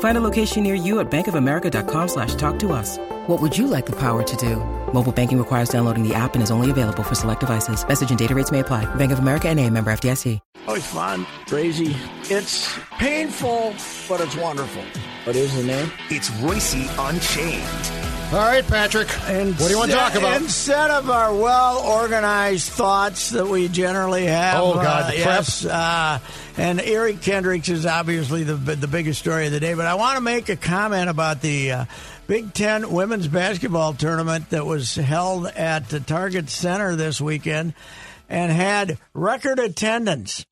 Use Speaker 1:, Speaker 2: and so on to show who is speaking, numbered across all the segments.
Speaker 1: Find a location near you at bankofamerica.com slash talk to us. What would you like the power to do? Mobile banking requires downloading the app and is only available for select devices. Message and data rates may apply. Bank of America and a member FDIC.
Speaker 2: Oh, it's fun, crazy. It's painful, but it's wonderful. What is the name?
Speaker 3: It's Reusse Unchained.
Speaker 4: All right, Patrick.
Speaker 2: And
Speaker 4: what do you want to talk about?
Speaker 2: Instead of our well organized thoughts that we generally have.
Speaker 4: Oh, God,
Speaker 2: uh,
Speaker 4: the
Speaker 2: yes. Uh, and Eric Kendricks is obviously the, the biggest story of the day. But I want to make a comment about the. Uh, Big Ten women's basketball tournament that was held at the Target Center this weekend and had record attendance.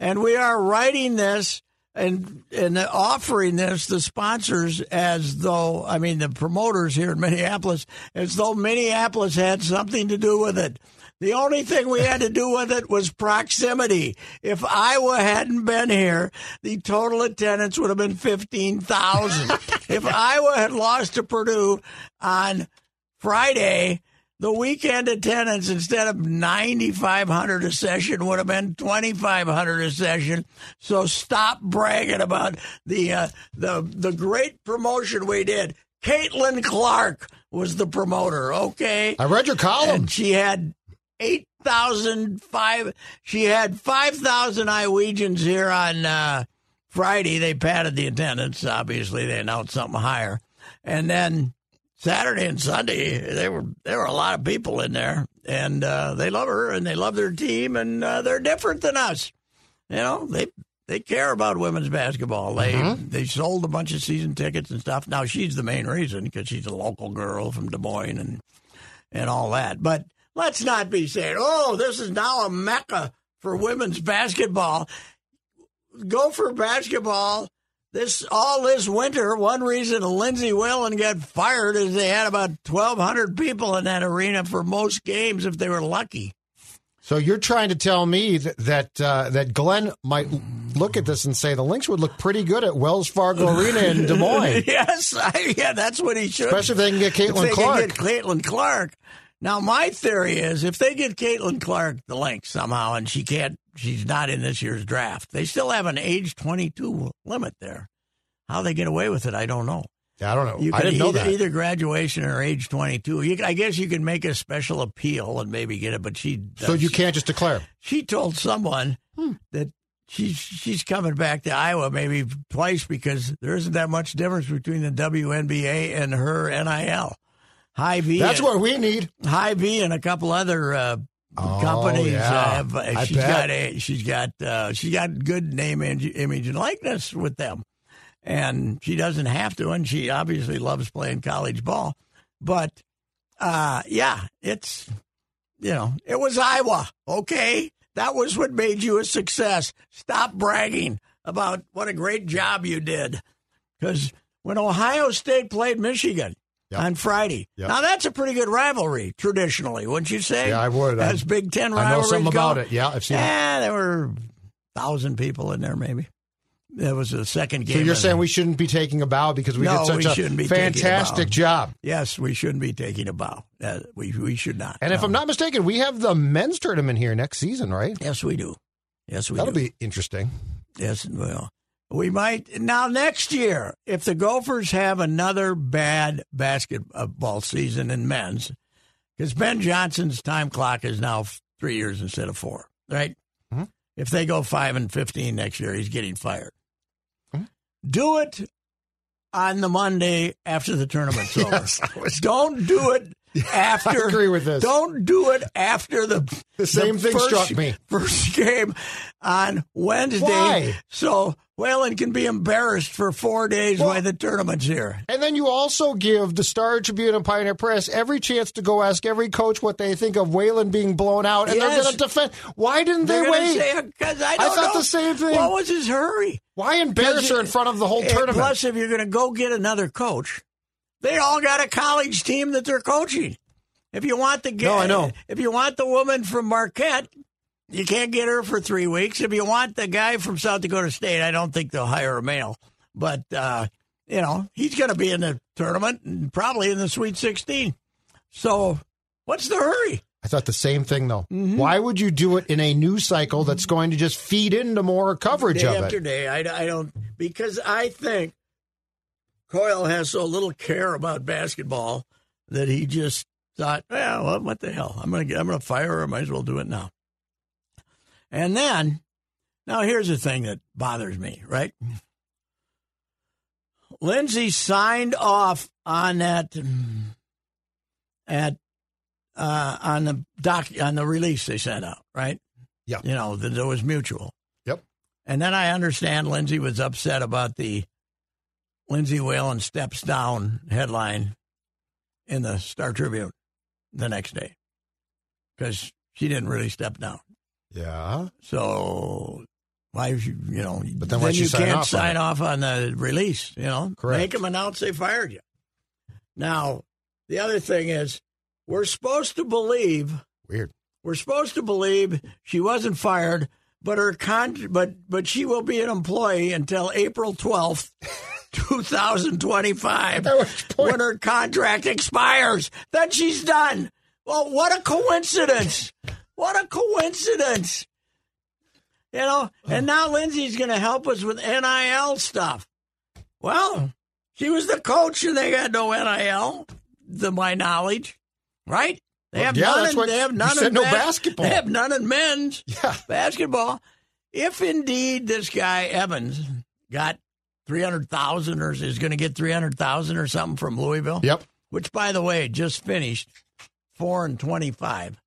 Speaker 2: And we are writing this and and offering this the sponsors as though I mean the promoters here in Minneapolis as though Minneapolis had something to do with it. The only thing we had to do with it was proximity. If Iowa hadn't been here, the total attendance would have been 15,000. if Iowa had lost to Purdue on Friday, the weekend attendance instead of 9,500 a session would have been 2,500 a session. So stop bragging about the uh, the the great promotion we did. Caitlin Clark was the promoter. Okay,
Speaker 4: I read your column.
Speaker 2: And she had eight thousand five. She had five thousand Iowegians here on uh, Friday. They padded the attendance. Obviously, they announced something higher, and then Saturday and Sunday there were there were a lot of people in there, and uh, they love her and they love their team, and uh, they're different than us. You know, they they care about women's basketball. They
Speaker 4: Mm-hmm.
Speaker 2: they sold a bunch of season tickets and stuff. Now she's the main reason because she's a local girl from Des Moines and and all that. But let's not be saying, "Oh, this is now a mecca for women's basketball." Go for basketball. This all this winter, one reason Lindsay Whalen got fired is they had about twelve hundred people in that arena for most games if they were lucky.
Speaker 4: So you're trying to tell me that that, uh, that Glenn might look at this and say the Lynx would look pretty good at Wells Fargo Arena in Des Moines,
Speaker 2: yes, I, yeah, that's what he should.
Speaker 4: especially if they can get
Speaker 2: if
Speaker 4: Caitlin
Speaker 2: they
Speaker 4: Clark.
Speaker 2: Can get Caitlin Clark. Now, my theory is if they get Caitlin Clark the Lynx somehow, and she can't, she's not in this year's draft. They still have an age 22 limit there. How they get away with it, I don't know.
Speaker 4: Yeah, I don't know.
Speaker 2: You
Speaker 4: I didn't know
Speaker 2: either,
Speaker 4: that.
Speaker 2: either graduation or age 22. You, I guess you can make a special appeal and maybe get it, but she.
Speaker 4: so you can't just declare.
Speaker 2: She told someone hmm. that she's she's coming back to Iowa maybe twice because there isn't that much difference between the WNBA and her NIL. Hy-Vee.
Speaker 4: That's what we need.
Speaker 2: Hy-Vee and a couple other uh,
Speaker 4: Oh,
Speaker 2: companies
Speaker 4: yeah.
Speaker 2: uh, have. Uh, she's got a, she's got uh, she's got good name, and image, and likeness with them, and she doesn't have to, and she obviously loves playing college ball. But uh, yeah, it's you know it was Iowa. Okay, that was what made you a success. Stop bragging about what a great job you did, because when Ohio State played Michigan.
Speaker 4: Yep.
Speaker 2: On Friday.
Speaker 4: Yep.
Speaker 2: Now that's a pretty good rivalry traditionally, wouldn't you say?
Speaker 4: Yeah, I would. I-
Speaker 2: As Big Ten
Speaker 4: I know
Speaker 2: rivalries
Speaker 4: something about it. Yeah, I've seen it.
Speaker 2: Yeah, there were thousand people in there, maybe. There was the second game.
Speaker 4: So you're saying we shouldn't be taking a bow because we
Speaker 2: No,
Speaker 4: did
Speaker 2: we
Speaker 4: such
Speaker 2: shouldn't
Speaker 4: a
Speaker 2: taking a
Speaker 4: fantastic job.
Speaker 2: Yes, we shouldn't be taking a bow. Uh, we we should not.
Speaker 4: And if I'm not mistaken, we have the men's tournament here next season, right?
Speaker 2: yes, we do. Yes, we do.
Speaker 4: That'll
Speaker 2: do.
Speaker 4: be interesting.
Speaker 2: Yes, well, we might now next year if the Gophers have another bad basketball season in men's, because Ben Johnson's time clock is now three years instead of four, right?
Speaker 4: Mhm.
Speaker 2: If they go five and fifteen next year, he's getting fired.
Speaker 4: Mhm.
Speaker 2: Do it on the Monday after the tournament's
Speaker 4: Yes,
Speaker 2: over. Don't do it after.
Speaker 4: I agree with this.
Speaker 2: Don't do it after the
Speaker 4: The same thing
Speaker 2: first,
Speaker 4: struck me.
Speaker 2: First game on Wednesday,
Speaker 4: Why?
Speaker 2: so Whalen can be embarrassed for four days
Speaker 4: Well-
Speaker 2: while the tournament's here.
Speaker 4: And then you also give the Star Tribune and Pioneer Press every chance to go ask every coach what they think of Whalen being blown out, and they're going to defend. Why didn't they
Speaker 2: They're gonna
Speaker 4: wait?
Speaker 2: say because I
Speaker 4: I thought
Speaker 2: know.
Speaker 4: the same thing.
Speaker 2: What was his hurry?
Speaker 4: Why embarrass her in front of the whole tournament?
Speaker 2: Plus, if you're going to go get another coach, they all got a college team that they're coaching. If you want the
Speaker 4: No, I know.
Speaker 2: If you want the woman from Marquette, you can't get her for three weeks. If you want the guy from South Dakota State, I don't think they'll hire a male. But uh, you know, he's going to be in the tournament and probably in the Sweet 16. So, what's the hurry?
Speaker 4: I thought the same thing though.
Speaker 2: Mm-hmm.
Speaker 4: Why would you do it in a news cycle that's going to just feed into more coverage
Speaker 2: day
Speaker 4: of
Speaker 2: after
Speaker 4: it?
Speaker 2: day. I, I don't because I think Coyle has so little care about basketball that he just thought, well, what, what the hell? I'm gonna I'm gonna fire her. I might as well do it now. And then, now here's the thing that bothers me. Right, Lindsay signed off on that at uh, on the doc on the release they sent out. Right.
Speaker 4: Yeah.
Speaker 2: You know that it was mutual.
Speaker 4: Yep.
Speaker 2: And then I understand Lindsay was upset about the Lindsay Whalen steps down headline in the Star Tribune the next day because she didn't really step down.
Speaker 4: Yeah.
Speaker 2: So why, you know,
Speaker 4: But then why'd
Speaker 2: you
Speaker 4: sign
Speaker 2: can't
Speaker 4: off
Speaker 2: sign off on the release, you know?
Speaker 4: Correct.
Speaker 2: Make them announce they fired you. Now, the other thing is, we're supposed to believe
Speaker 4: Weird.
Speaker 2: we're supposed to believe she wasn't fired, but her con- but but she will be an employee until April twelfth, two thousand twenty-five,
Speaker 4: At which point-
Speaker 2: when her contract expires. Then she's done. Well, what a coincidence! What a coincidence! You know, and now Lindsay's going to help us with NIL stuff. Well, she was the coach, and they got no NIL, to my knowledge, right? They
Speaker 4: Well,
Speaker 2: have
Speaker 4: yeah,
Speaker 2: none.
Speaker 4: that's
Speaker 2: in, they have none in
Speaker 4: no
Speaker 2: bas-
Speaker 4: basketball.
Speaker 2: They have none in men's
Speaker 4: Yeah.
Speaker 2: basketball. If indeed this guy Evans got three hundred thousand, or is going to get three hundred thousand or something from Louisville,
Speaker 4: Yep.
Speaker 2: which by the way just finished four and twenty-five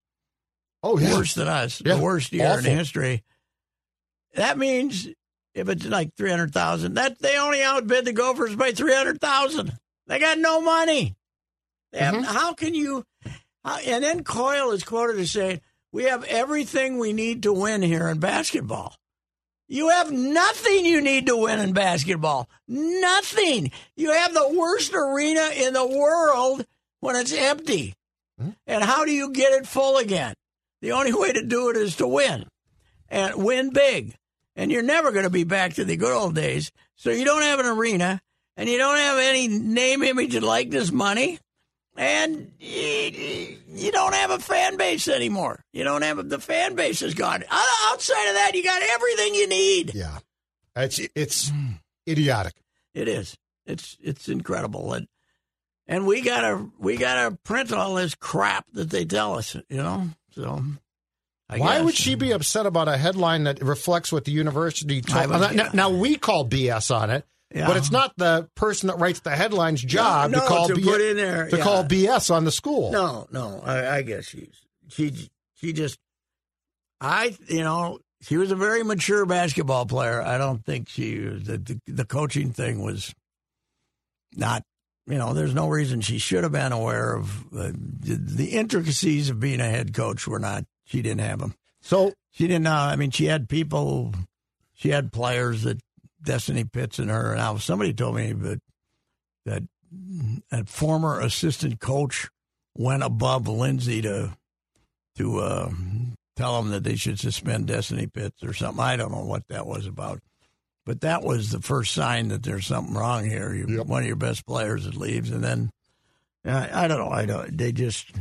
Speaker 4: Oh yeah.
Speaker 2: worse than us,
Speaker 4: Yeah,
Speaker 2: the worst year
Speaker 4: awful.
Speaker 2: in history. That means if it's like three hundred thousand, that they only outbid the Gophers by three hundred thousand. They got no money. They
Speaker 4: Mm-hmm.
Speaker 2: How can you? How, and then Coyle is quoted as saying, "We have everything we need to win here in basketball." You have nothing you need to win in basketball. Nothing. You have the worst arena in the world when it's empty. And how do you get it full again? The only way to do it is to win and win big. And you're never going to be back to the good old days. So you don't have an arena and you don't have any name, image, and likeness money. And you, you don't have a fan base anymore. You don't have the fan base is gone. Outside of that, you got everything you need.
Speaker 4: Yeah. It's it's idiotic.
Speaker 2: It is. It's it's incredible. And and we gotta we gotta print all this crap that they tell us. You know. So. I
Speaker 4: Why
Speaker 2: guess.
Speaker 4: would she be upset about a headline that reflects what the university told? now, now, we call BS on it,
Speaker 2: Yeah.
Speaker 4: but it's not the person that writes the headline's job
Speaker 2: no,
Speaker 4: to call
Speaker 2: to
Speaker 4: BS,
Speaker 2: put in there,
Speaker 4: to
Speaker 2: yeah.
Speaker 4: call BS on the school.
Speaker 2: No, no. I, I guess she's she she just I you know she was a very mature basketball player. I don't think she the the, the coaching thing was not. You know, there's no reason she should have been aware of uh, the, the intricacies of being a head coach. Were not she didn't have them.
Speaker 4: So
Speaker 2: She didn't know. I mean, she had people, she had players that Destiny Pitts and her. Now, somebody told me that that a former assistant coach went above Lindsay to to uh, tell them that they should suspend Destiny Pitts or something. I don't know what that was about, but that was the first sign that there's something wrong here. You,
Speaker 4: Yep.
Speaker 2: One of your best players that leaves, and then I, I don't know. I don't. They just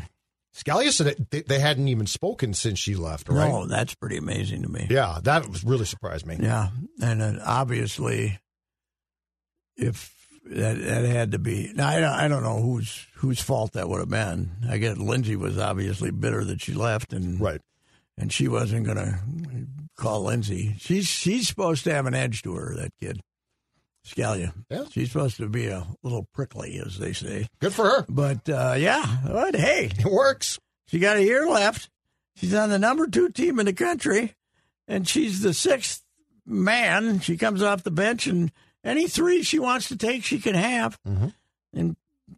Speaker 4: Scalia said they, they hadn't even spoken since she left, right?
Speaker 2: no. That's pretty amazing to me.
Speaker 4: Yeah, that was really surprised me.
Speaker 2: Yeah, and obviously, if that that had to be, now I don't, I don't know whose whose fault that would have been. I guess Lindsay was obviously bitter that she left, and
Speaker 4: Right.
Speaker 2: and she wasn't going to call Lindsay. She's she's supposed to have an edge to her, that kid. Scalia.
Speaker 4: Yeah.
Speaker 2: She's supposed to be a little prickly, as they say.
Speaker 4: Good for her.
Speaker 2: But uh, yeah, but hey,
Speaker 4: It works.
Speaker 2: she got a year left. She's on the number two team in the country, and she's the sixth man. She comes off the bench, and any three she wants to take, she can have, and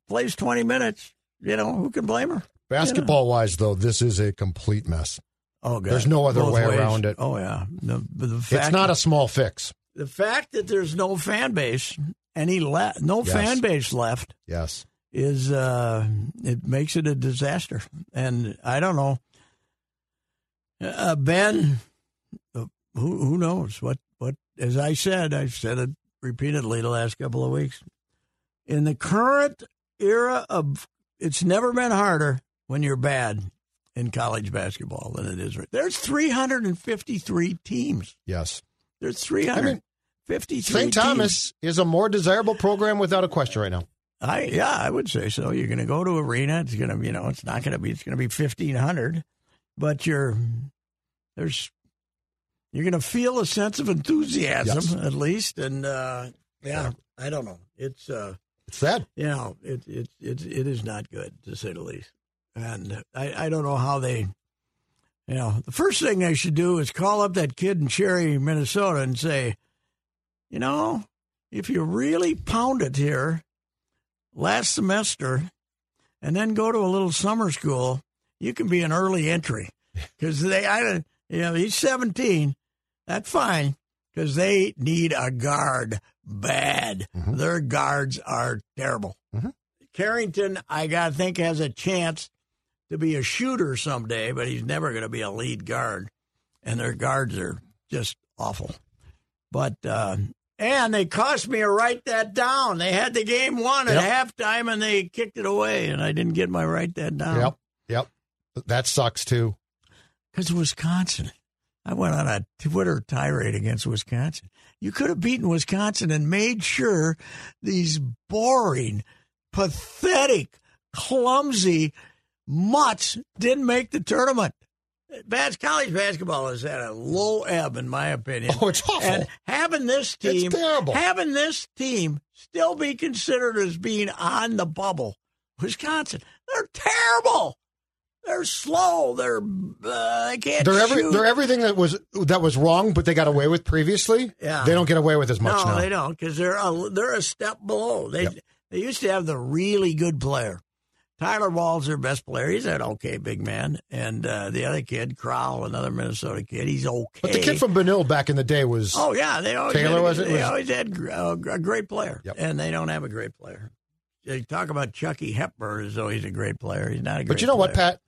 Speaker 2: plays 20 minutes. You know, who can blame her?
Speaker 4: Basketball wise, though, this is a complete mess.
Speaker 2: Oh, God.
Speaker 4: There's no other
Speaker 2: Both
Speaker 4: way
Speaker 2: ways.
Speaker 4: around it.
Speaker 2: Oh, yeah. The, the fact,
Speaker 4: It's not a small fix.
Speaker 2: the fact that there's no fan base, any le- no
Speaker 4: Yes.
Speaker 2: fan base left,
Speaker 4: Yes.
Speaker 2: is uh, it makes it a disaster. And I don't know, uh, Ben. uh, Who who knows what what? As I said, I've said it repeatedly the last couple of weeks. In the current era of, it's never been harder when you're bad in college basketball than it is. right. There's 353 teams.
Speaker 4: Yes.
Speaker 2: There's 353.
Speaker 4: St.
Speaker 2: teams.
Speaker 4: Thomas is a more desirable program without a question right now.
Speaker 2: I yeah, I would say so. You're going to go to arena. It's going to you know it's not going to be it's going to be fifteen hundred, but you're there's you're going to feel a sense of enthusiasm
Speaker 4: Yes.
Speaker 2: at least, and uh, yeah, I don't know. It's uh,
Speaker 4: It's sad.
Speaker 2: you know it it it it is not good to say the least, and I I don't know how they. You know, the first thing they should do is call up that kid in Cherry, Minnesota, and say, you know, if you really pound it here last semester and then go to a little summer school, you can be an early entry because they, I, you know, he's 17. That's fine because they need a guard bad. Mm-hmm. Their guards are terrible. Mm-hmm. Carrington, I got to think, has a chance to be a shooter someday, but he's never going to be a lead guard. And their guards are just awful. But uh, and they cost me to write that down. They had the game won at halftime, and they kicked it away, and I didn't get my write that down.
Speaker 4: Yep. Yep. That sucks too.
Speaker 2: because Wisconsin. I went on a Twitter tirade against Wisconsin. You could have beaten Wisconsin and made sure these boring, pathetic, clumsy mutts didn't make the tournament. Bas- college basketball is at a low ebb, in my opinion.
Speaker 4: Oh, it's awful.
Speaker 2: And having this team,
Speaker 4: terrible.
Speaker 2: having this team still be considered as being on the bubble, Wisconsin, they're terrible. They're slow. They're uh, they can't
Speaker 4: They're every
Speaker 2: shoot.
Speaker 4: they're everything that was that was wrong, but they got away with previously.
Speaker 2: Yeah.
Speaker 4: They don't get away with as much
Speaker 2: no,
Speaker 4: now.
Speaker 2: they don't because they're a, they're a step below. They
Speaker 4: Yep.
Speaker 2: they used to have the really good player. Tyler Wahl's their best player. He's an okay big man, and uh, the other kid, Crowl, another Minnesota kid, he's okay.
Speaker 4: But the kid from Benil back in the day was
Speaker 2: oh yeah, they always
Speaker 4: Taylor,
Speaker 2: had,
Speaker 4: was it?
Speaker 2: They
Speaker 4: Was-
Speaker 2: always had uh, a great player,
Speaker 4: Yep.
Speaker 2: and they don't have a great player. They talk about Chucky Hepburn as though he's a great player. He's not a great.
Speaker 4: But you know what. Pat?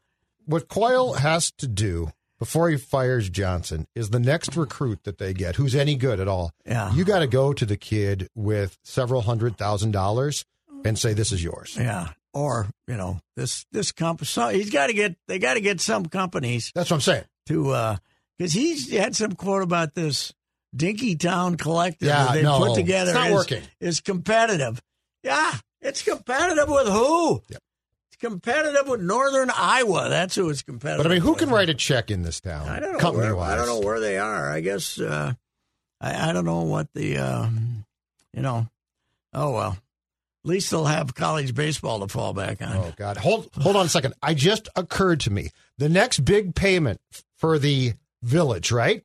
Speaker 4: What Coyle has to do before he fires Johnson is the next recruit that they get, who's any good at all.
Speaker 2: Yeah.
Speaker 4: You got to go to the kid with several hundred thousand dollars and say, "This is yours."
Speaker 2: Yeah, or you know this this comp. So he's got to get. They got to get some companies
Speaker 4: That's what I'm saying.
Speaker 2: to because he's had some quote about this Dinkytown collective
Speaker 4: Yeah,
Speaker 2: that they
Speaker 4: no,
Speaker 2: put together.
Speaker 4: it's not
Speaker 2: is,
Speaker 4: working.
Speaker 2: Is competitive. Yeah, it's competitive with who?
Speaker 4: Yep.
Speaker 2: It's competitive with Northern Iowa. That's who it's competitive.
Speaker 4: But I mean, who
Speaker 2: with.
Speaker 4: can write a check in this town?
Speaker 2: I don't know.
Speaker 4: Company
Speaker 2: Where,
Speaker 4: wise,
Speaker 2: I don't know where they are. I guess uh, I, I don't know what the uh, you know. Oh well, least they'll have college baseball to fall back on.
Speaker 4: Oh God! Hold hold on a second. I just occurred to me the next big payment for the village, right?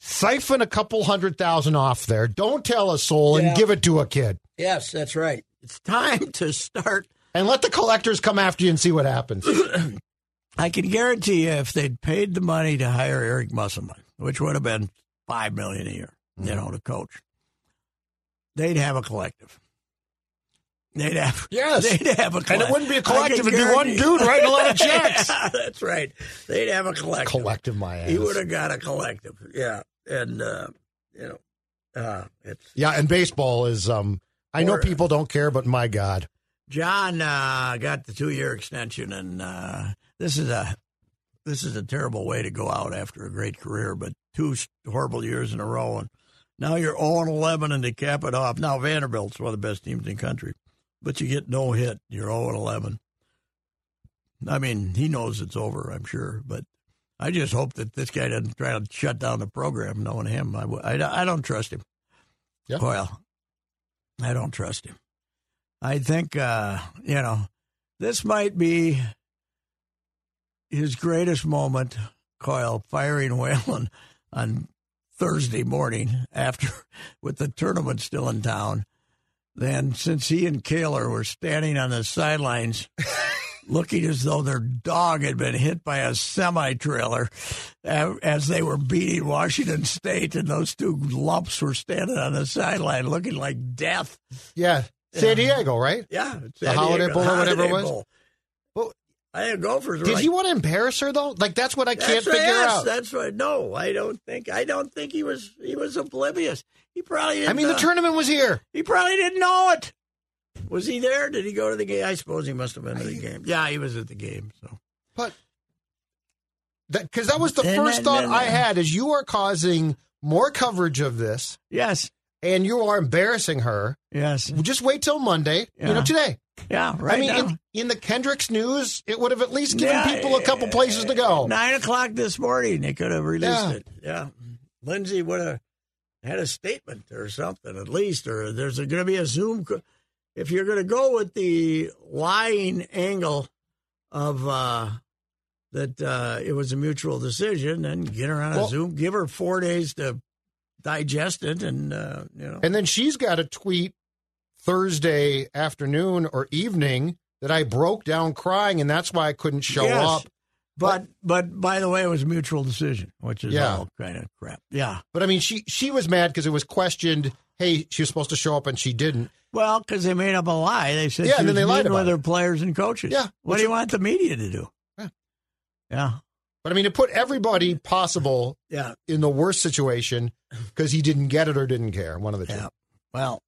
Speaker 4: Siphon a couple hundred thousand off there. Don't tell a soul and give it to a kid,
Speaker 2: Yes, that's right. It's time to start.
Speaker 4: and let the collectors come after you and see what happens.
Speaker 2: I can guarantee you, if they'd paid the money to hire Eric Musselman, which would have been five million a year, you mm-hmm. know, to coach, they'd have a collective. They'd have
Speaker 4: Yes.
Speaker 2: they'd have a collective.
Speaker 4: And it wouldn't be a collective,
Speaker 2: can
Speaker 4: it'd be one dude writing a lot of checks.
Speaker 2: Yeah, that's right. They'd have a collective.
Speaker 4: Collective, my ass.
Speaker 2: He would have got a collective. Yeah, and uh, you know, uh, it's
Speaker 4: Yeah, and baseball is. um I know people don't care, but my God,
Speaker 2: John uh, got the two year extension, and uh, this is a this is a terrible way to go out after a great career, but two horrible years in a row, and now you're 0 11 and to cap it off. Now Vanderbilt's one of the best teams in the country, but you get no hit. You're 0 11. I mean, he knows it's over, I'm sure, but I just hope that this guy doesn't try to shut down the program. Knowing him, I I don't trust him.
Speaker 4: Yeah.
Speaker 2: Well, I don't trust him. I think uh, you know this might be his greatest moment. Coyle firing Whalen on Thursday morning after with the tournament still in town. Then, since he and Kaler were standing on the sidelines, looking as though their dog had been hit by a semi trailer as they were beating Washington State, and those two lumps were standing on the sideline looking like death.
Speaker 4: Yeah. San Diego, right?
Speaker 2: Yeah.
Speaker 4: The Holiday Bowl or whatever it was?
Speaker 2: Bowl. I think Gophers
Speaker 4: did
Speaker 2: like,
Speaker 4: he want to embarrass her though? Like that's what I can't
Speaker 2: that's
Speaker 4: figure
Speaker 2: yes,
Speaker 4: out.
Speaker 2: That's right. No, I don't think. I don't think he was. He was oblivious. He probably. Didn't,
Speaker 4: I mean, the
Speaker 2: uh,
Speaker 4: tournament was here.
Speaker 2: He probably didn't know it. Was he there? Did he go to the game? I suppose he must have been at the game. Yeah, he was at the game. So
Speaker 4: But that because that was the
Speaker 2: And
Speaker 4: first
Speaker 2: then-
Speaker 4: thought
Speaker 2: then-
Speaker 4: I had is you are causing more coverage of this
Speaker 2: yes,
Speaker 4: and you are embarrassing her.
Speaker 2: yes,
Speaker 4: Just wait till Monday. You know, today.
Speaker 2: yeah. Right
Speaker 4: I mean, in, in the Kendricks news, it would have at least given
Speaker 2: Yeah,
Speaker 4: people a couple places to go.
Speaker 2: Nine o'clock this morning, they could have released
Speaker 4: Yeah.
Speaker 2: it. Yeah, Lindsay would have had a statement or something at least, or there's going to be a Zoom. If you're going to go with the lying angle of uh, that uh, it was a mutual decision, then get her on a
Speaker 4: Well-
Speaker 2: Zoom, give her four days to digest it, and uh, you know.
Speaker 4: And then she's got a tweet Thursday afternoon or evening that I broke down crying, and that's why I couldn't show
Speaker 2: Yes.
Speaker 4: up.
Speaker 2: But but by the way, it was a mutual decision, which is
Speaker 4: Yeah.
Speaker 2: all kind of crap. Yeah.
Speaker 4: But I mean, she she was mad because it was questioned. Hey, she was supposed to show up and she didn't.
Speaker 2: Well, because they made up a lie. They said
Speaker 4: Yeah,
Speaker 2: she
Speaker 4: and then they lied about
Speaker 2: with
Speaker 4: it.
Speaker 2: her players and coaches.
Speaker 4: Yeah,
Speaker 2: What do you want the media to do?
Speaker 4: Yeah.
Speaker 2: Yeah.
Speaker 4: But I mean, it put everybody possible
Speaker 2: Yeah.
Speaker 4: in the worst situation because he didn't get it or didn't care. One of the two.
Speaker 2: Yeah. Well,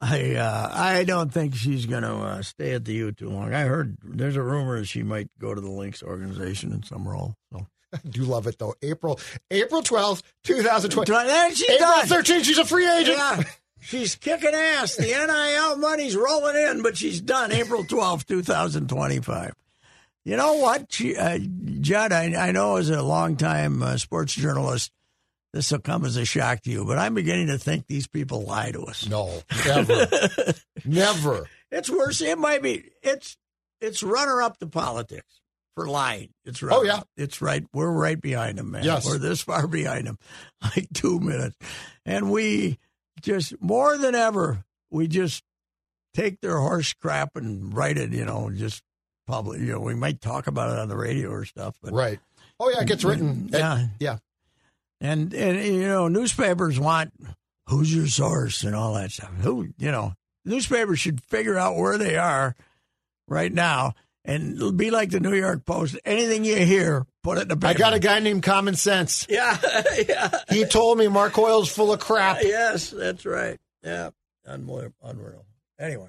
Speaker 2: I uh, I don't think she's going to uh, stay at the U too long. I heard there's a rumor she might go to the Lynx organization in some role. So
Speaker 4: I do love it though. April April twelfth, two thousand twenty. April thirteenth, she's a free agent.
Speaker 2: Yeah. She's kicking ass. The NIL money's rolling in, but she's done April twelfth, 2025. You know what, uh, Judd, I, I know as a longtime uh, sports journalist, this will come as a shock to you, but I'm beginning to think these people lie to us.
Speaker 4: No, never, never.
Speaker 2: It's worse. It might be. It's it's runner up to politics for lying. It's right.
Speaker 4: Oh, yeah.
Speaker 2: It's right. We're right behind them, man.
Speaker 4: Yes.
Speaker 2: We're this far behind them, like two minutes, and we just more than ever we just take their horse crap and write it. You know, just public. You know, we might talk about it on the radio or stuff, but
Speaker 4: Right. Oh yeah, it gets written.
Speaker 2: Yeah.
Speaker 4: yeah.
Speaker 2: and and you know newspapers want who's your source and all that stuff. Who you know newspapers should figure out where they are right now and be like the New York Post. Anything you hear, put it in the paper.
Speaker 4: I got a guy named Common Sense.
Speaker 2: Yeah, yeah,
Speaker 4: He told me Mark Coyle's full of crap.
Speaker 2: yes, that's right. Yeah, unreal. unreal. Anyway.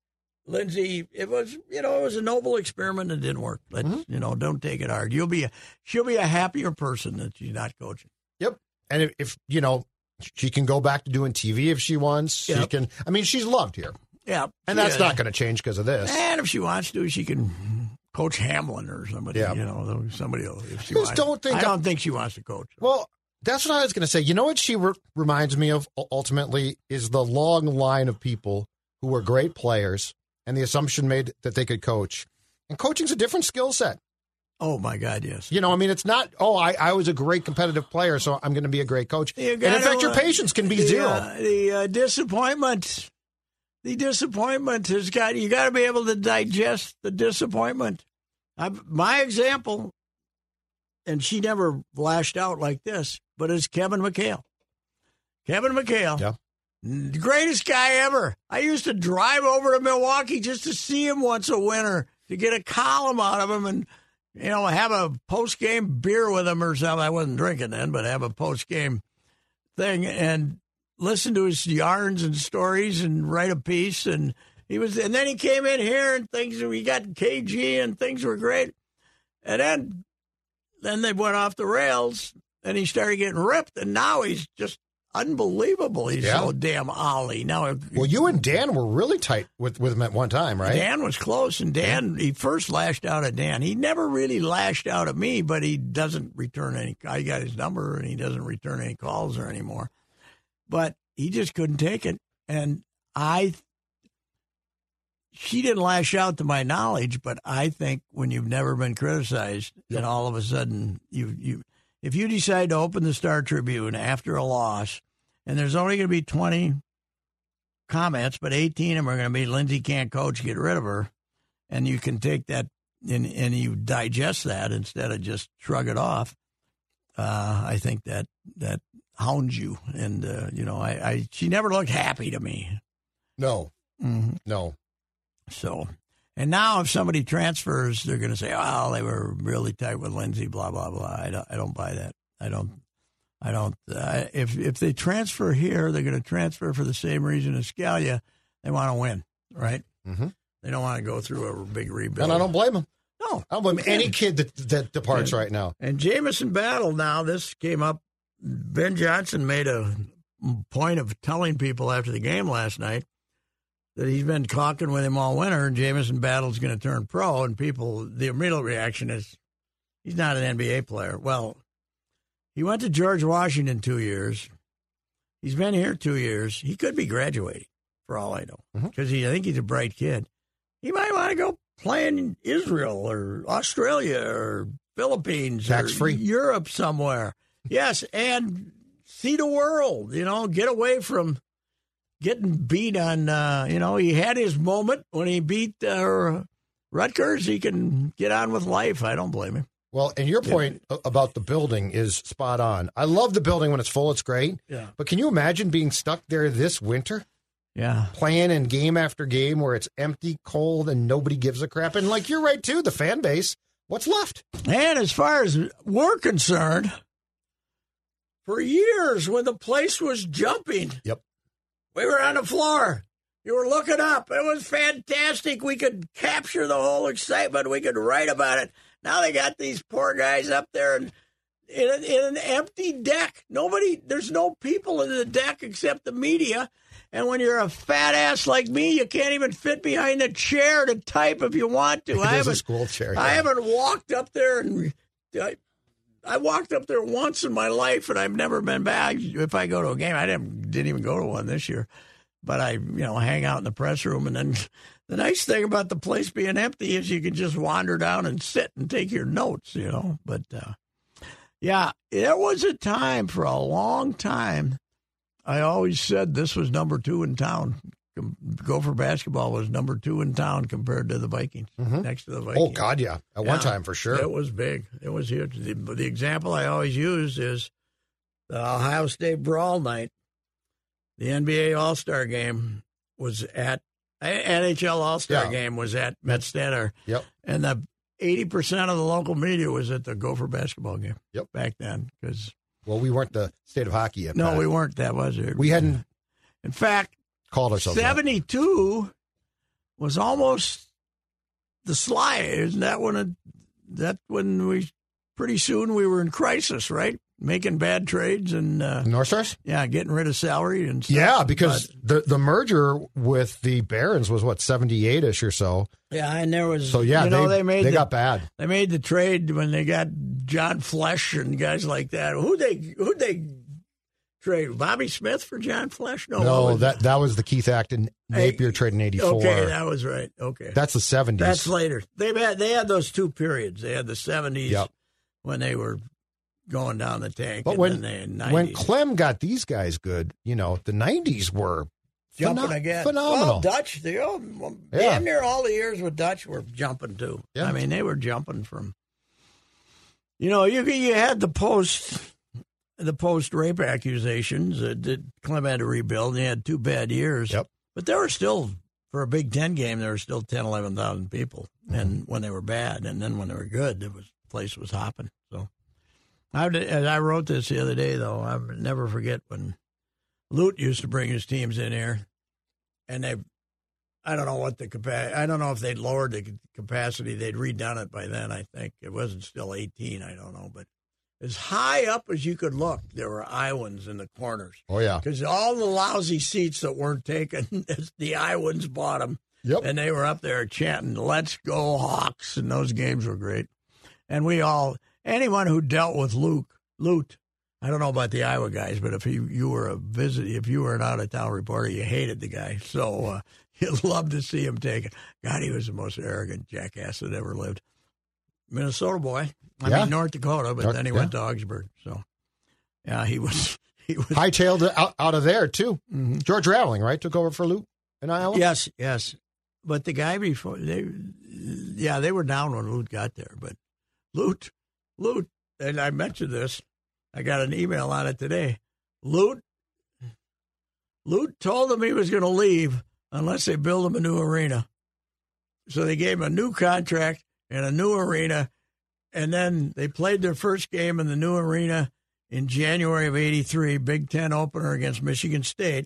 Speaker 2: Lindsay, it was you know it was a noble experiment and it didn't work. But mm-hmm. you know, don't take it hard. You'll be a she'll be a happier person that she's not coaching.
Speaker 4: Yep. And if, if you know, she can go back to doing TV if she wants. She can. I mean, she's loved here,
Speaker 2: Yeah,
Speaker 4: and that's not going to change because of this.
Speaker 2: And if she wants to, she can coach Hamlin or somebody.
Speaker 4: Yeah.
Speaker 2: you know, somebody. will- If she
Speaker 4: Just
Speaker 2: wants.
Speaker 4: don't think
Speaker 2: I
Speaker 4: I-
Speaker 2: don't think she wants to coach.
Speaker 4: Well, that's what I was going to say. You know what she re- reminds me of ultimately is the long line of people who were great players and the assumption made that they could coach. And coaching's a different skill set.
Speaker 2: Oh my God, yes.
Speaker 4: You know, I mean, it's not. Oh, I, I was a great competitive player, so I'm going to be a great coach. And in fact, your patience can be
Speaker 2: the,
Speaker 4: zero.
Speaker 2: uh, the uh, disappointment, the disappointment has got you. Got to be able to digest the disappointment. i my example, and she never lashed out like this, but it's Kevin McHale. Kevin McHale,
Speaker 4: Yeah.
Speaker 2: The greatest guy ever. I used to drive over to Milwaukee just to see him once a winter to get a column out of him and you know have a post game beer with him or something. I wasn't drinking then, but have a post game thing and listen to his yarns and stories and write a piece and he was and then he came in here and things we got KG and things were great. And then then they went off the rails and he started getting ripped and now he's just unbelievable. He's
Speaker 4: Yeah.
Speaker 2: so damn ollie. Now
Speaker 4: Well, you and Dan were really tight with, with him at one time, right?
Speaker 2: Dan was close, and Dan he first lashed out at Dan. He never really lashed out at me, but he doesn't return any. I got his number, and he doesn't return any calls or anymore. But he just couldn't take it, and I. She didn't lash out to my knowledge, but I think when you've never been criticized, and all of a sudden you you, if you decide to open the Star Tribune after a loss, and there's only going to be twenty comments, but 18 of them are going to be Lindsay can't coach, get rid of her. And you can take that and, and you digest that instead of just shrug it off. Uh, I think that that hounds you. And, uh, you know, I, I she never looked happy to me.
Speaker 4: No,
Speaker 2: Mm-hmm.
Speaker 4: no.
Speaker 2: So, and now if somebody transfers, they're going to say, "Oh, they were really tight with Lindsay." Blah blah blah. I don't. I don't buy that. I don't. I don't. Uh, if if they transfer here, they're going to transfer for the same reason as Scalia. They want to win, right?
Speaker 4: Mm-hmm.
Speaker 2: They don't want to go through a big rebuild.
Speaker 4: And I don't blame them.
Speaker 2: No,
Speaker 4: I don't blame any kid that, that departs right now.
Speaker 2: And Jamison Battle now, this came up. Ben Johnson made a point of telling people after the game last night that he's been talking with him all winter, and Jamison Battle's going to turn pro. And people, the immediate reaction is, he's not an NBA player. Well, he went to George Washington two years. He's been here two years. He could be graduating, for all I know,
Speaker 4: mm-hmm.
Speaker 2: because he, I think he's a bright kid. He might want to go play in Israel or Australia or Philippines or
Speaker 4: Tax-free.
Speaker 2: Europe somewhere. Yes, and see the world. You know, get away from getting beat on. Uh, you know, he had his moment when he beat uh, Rutgers. He can get on with life. I don't blame him.
Speaker 4: Well, and your point a- about the building is spot on. I love the building when it's full, it's great.
Speaker 2: Yeah.
Speaker 4: But can you imagine being stuck there this winter,
Speaker 2: Yeah.
Speaker 4: playing in game after game where it's empty, cold, and nobody gives a crap? And like you're right too, the fan base. What's left?
Speaker 2: And as far as we're concerned, for years when the place was jumping,
Speaker 4: Yep.
Speaker 2: We were on the floor. You were looking up. It was fantastic. We could capture the whole excitement. We could write about it. Now they got these poor guys up there and in, in an empty deck. Nobody, there's no people in the deck except the media. And when you're a fat ass like me, you can't even fit behind the chair to type if you want to.
Speaker 4: It
Speaker 2: I
Speaker 4: is a school chair.
Speaker 2: I haven't walked up there and I, I walked up there once in my life and I've never been back. If I go to a game, I didn't didn't even go to one this year, but I you know hang out in the press room and then the nice thing about the place being empty is you can just wander down and sit and take your notes, you know. But uh, yeah, there was a time for a long time. I always said this was number two in town. Gopher basketball was number two in town compared to the Vikings, mm-hmm. next to the oh, Vikings.
Speaker 4: Oh God, yeah. At one time for sure.
Speaker 2: It was big. It was huge. The, the example I always use is the Ohio State Brawl night. The NBA All Star game was at NHL All Star
Speaker 4: Yeah.
Speaker 2: game was at Met Center,
Speaker 4: Yep.
Speaker 2: and the eighty percent of the local media was at the Gopher basketball game.
Speaker 4: Yep.
Speaker 2: back then because
Speaker 4: Well, we weren't the state of hockey yet.
Speaker 2: no, we weren't. That was it.
Speaker 4: we hadn't
Speaker 2: In fact,
Speaker 4: called ourselves. that.
Speaker 2: 72 was almost the sly. Isn't that when it, that when we pretty soon we were in crisis, right? Making bad trades and uh,
Speaker 4: North Stars.
Speaker 2: yeah, getting rid of salary and stuff.
Speaker 4: Yeah, because
Speaker 2: But,
Speaker 4: the the merger with the Barons was what seventy eight ish or so.
Speaker 2: yeah, and there was
Speaker 4: So yeah,
Speaker 2: you know
Speaker 4: they,
Speaker 2: they, made
Speaker 4: they
Speaker 2: the,
Speaker 4: got bad.
Speaker 2: they made the trade when they got John Flesch and guys like that. Who they who they trade Bobby Smith for John Flesch? No,
Speaker 4: No, that that was the Keith Acton Napier trade in '84.
Speaker 2: Okay, that was right. Okay,
Speaker 4: That's the '70s.
Speaker 2: That's later. They had they had those two periods. They had the seventies
Speaker 4: Yep.
Speaker 2: when they were going down the tank,
Speaker 4: but
Speaker 2: and
Speaker 4: when
Speaker 2: then they had
Speaker 4: when Clem got these guys good, you know, the '90s were
Speaker 2: jumping
Speaker 4: pheno-
Speaker 2: again.
Speaker 4: phenomenal.
Speaker 2: Well, Dutch, all well,
Speaker 4: Yeah.
Speaker 2: damn near all the years with Dutch were jumping too.
Speaker 4: Yeah.
Speaker 2: I mean, they were jumping from. You know, you you had the post, the post rape accusations that, that Clem had to rebuild. And he had two bad years.
Speaker 4: Yep.
Speaker 2: But there were still for a Big Ten game, there were still 10, 11,000 people,
Speaker 4: Mm-hmm.
Speaker 2: and when they were bad, and then when they were good, it was place was hopping. So, I as I wrote this the other day, though, I will never forget when Lute used to bring his teams in here, and they, I don't know what the capacity. I don't know if they'd lowered the capacity. They'd redone it by then. I think it wasn't still eighteen. I don't know, but as high up as you could look, there were Iowans in the corners
Speaker 4: Oh yeah.
Speaker 2: because all the lousy seats that weren't taken, the Iowans bought them,
Speaker 4: Yep.
Speaker 2: and they were up there chanting "Let's go Hawks," and those games were great. And we all, anyone who dealt with Luke, Lute, I don't know about the Iowa guys, but if you you were a visit, if you were an out of town reporter, you hated the guy. So uh, you'd love to see him take it. God, he was the most arrogant jackass that ever lived. Minnesota boy, I
Speaker 4: Yeah.
Speaker 2: mean North Dakota, but
Speaker 4: North-
Speaker 2: then he went to Augsburg. So yeah, he was he was
Speaker 4: Hightailed out, out of there too.
Speaker 2: Mhm.
Speaker 4: George Raveling, right, took over for Lute in Iowa.
Speaker 2: Yes, yes. But the guy before they, yeah, they were down when Lute got there. But Lute, Lute, and I mentioned this. I got an email on it today. Lute, Lute told him he was going to leave unless they build him a new arena. So they gave him a new contract and a new arena, and then they played their first game in the new arena in January of '83, Big Ten opener against Michigan State.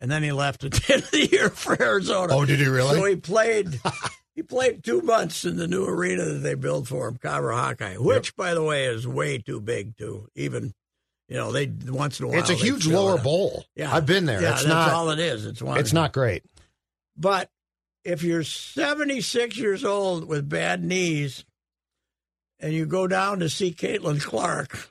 Speaker 2: And then he left at the end of the year for Arizona.
Speaker 4: Oh, did he really?
Speaker 2: So he played. he played two months in the new arena that they built for him, Carver Hawkeye, which, by the way, is way too big to even. You know, they once in a while
Speaker 4: It's a huge lower
Speaker 2: it
Speaker 4: bowl.
Speaker 2: Yeah,
Speaker 4: I've been there.
Speaker 2: Yeah,
Speaker 4: it's
Speaker 2: that's
Speaker 4: not.
Speaker 2: all it is. It's one.
Speaker 4: It's not great.
Speaker 2: But if you're 76 years old with bad knees and you go down to see Caitlin Clark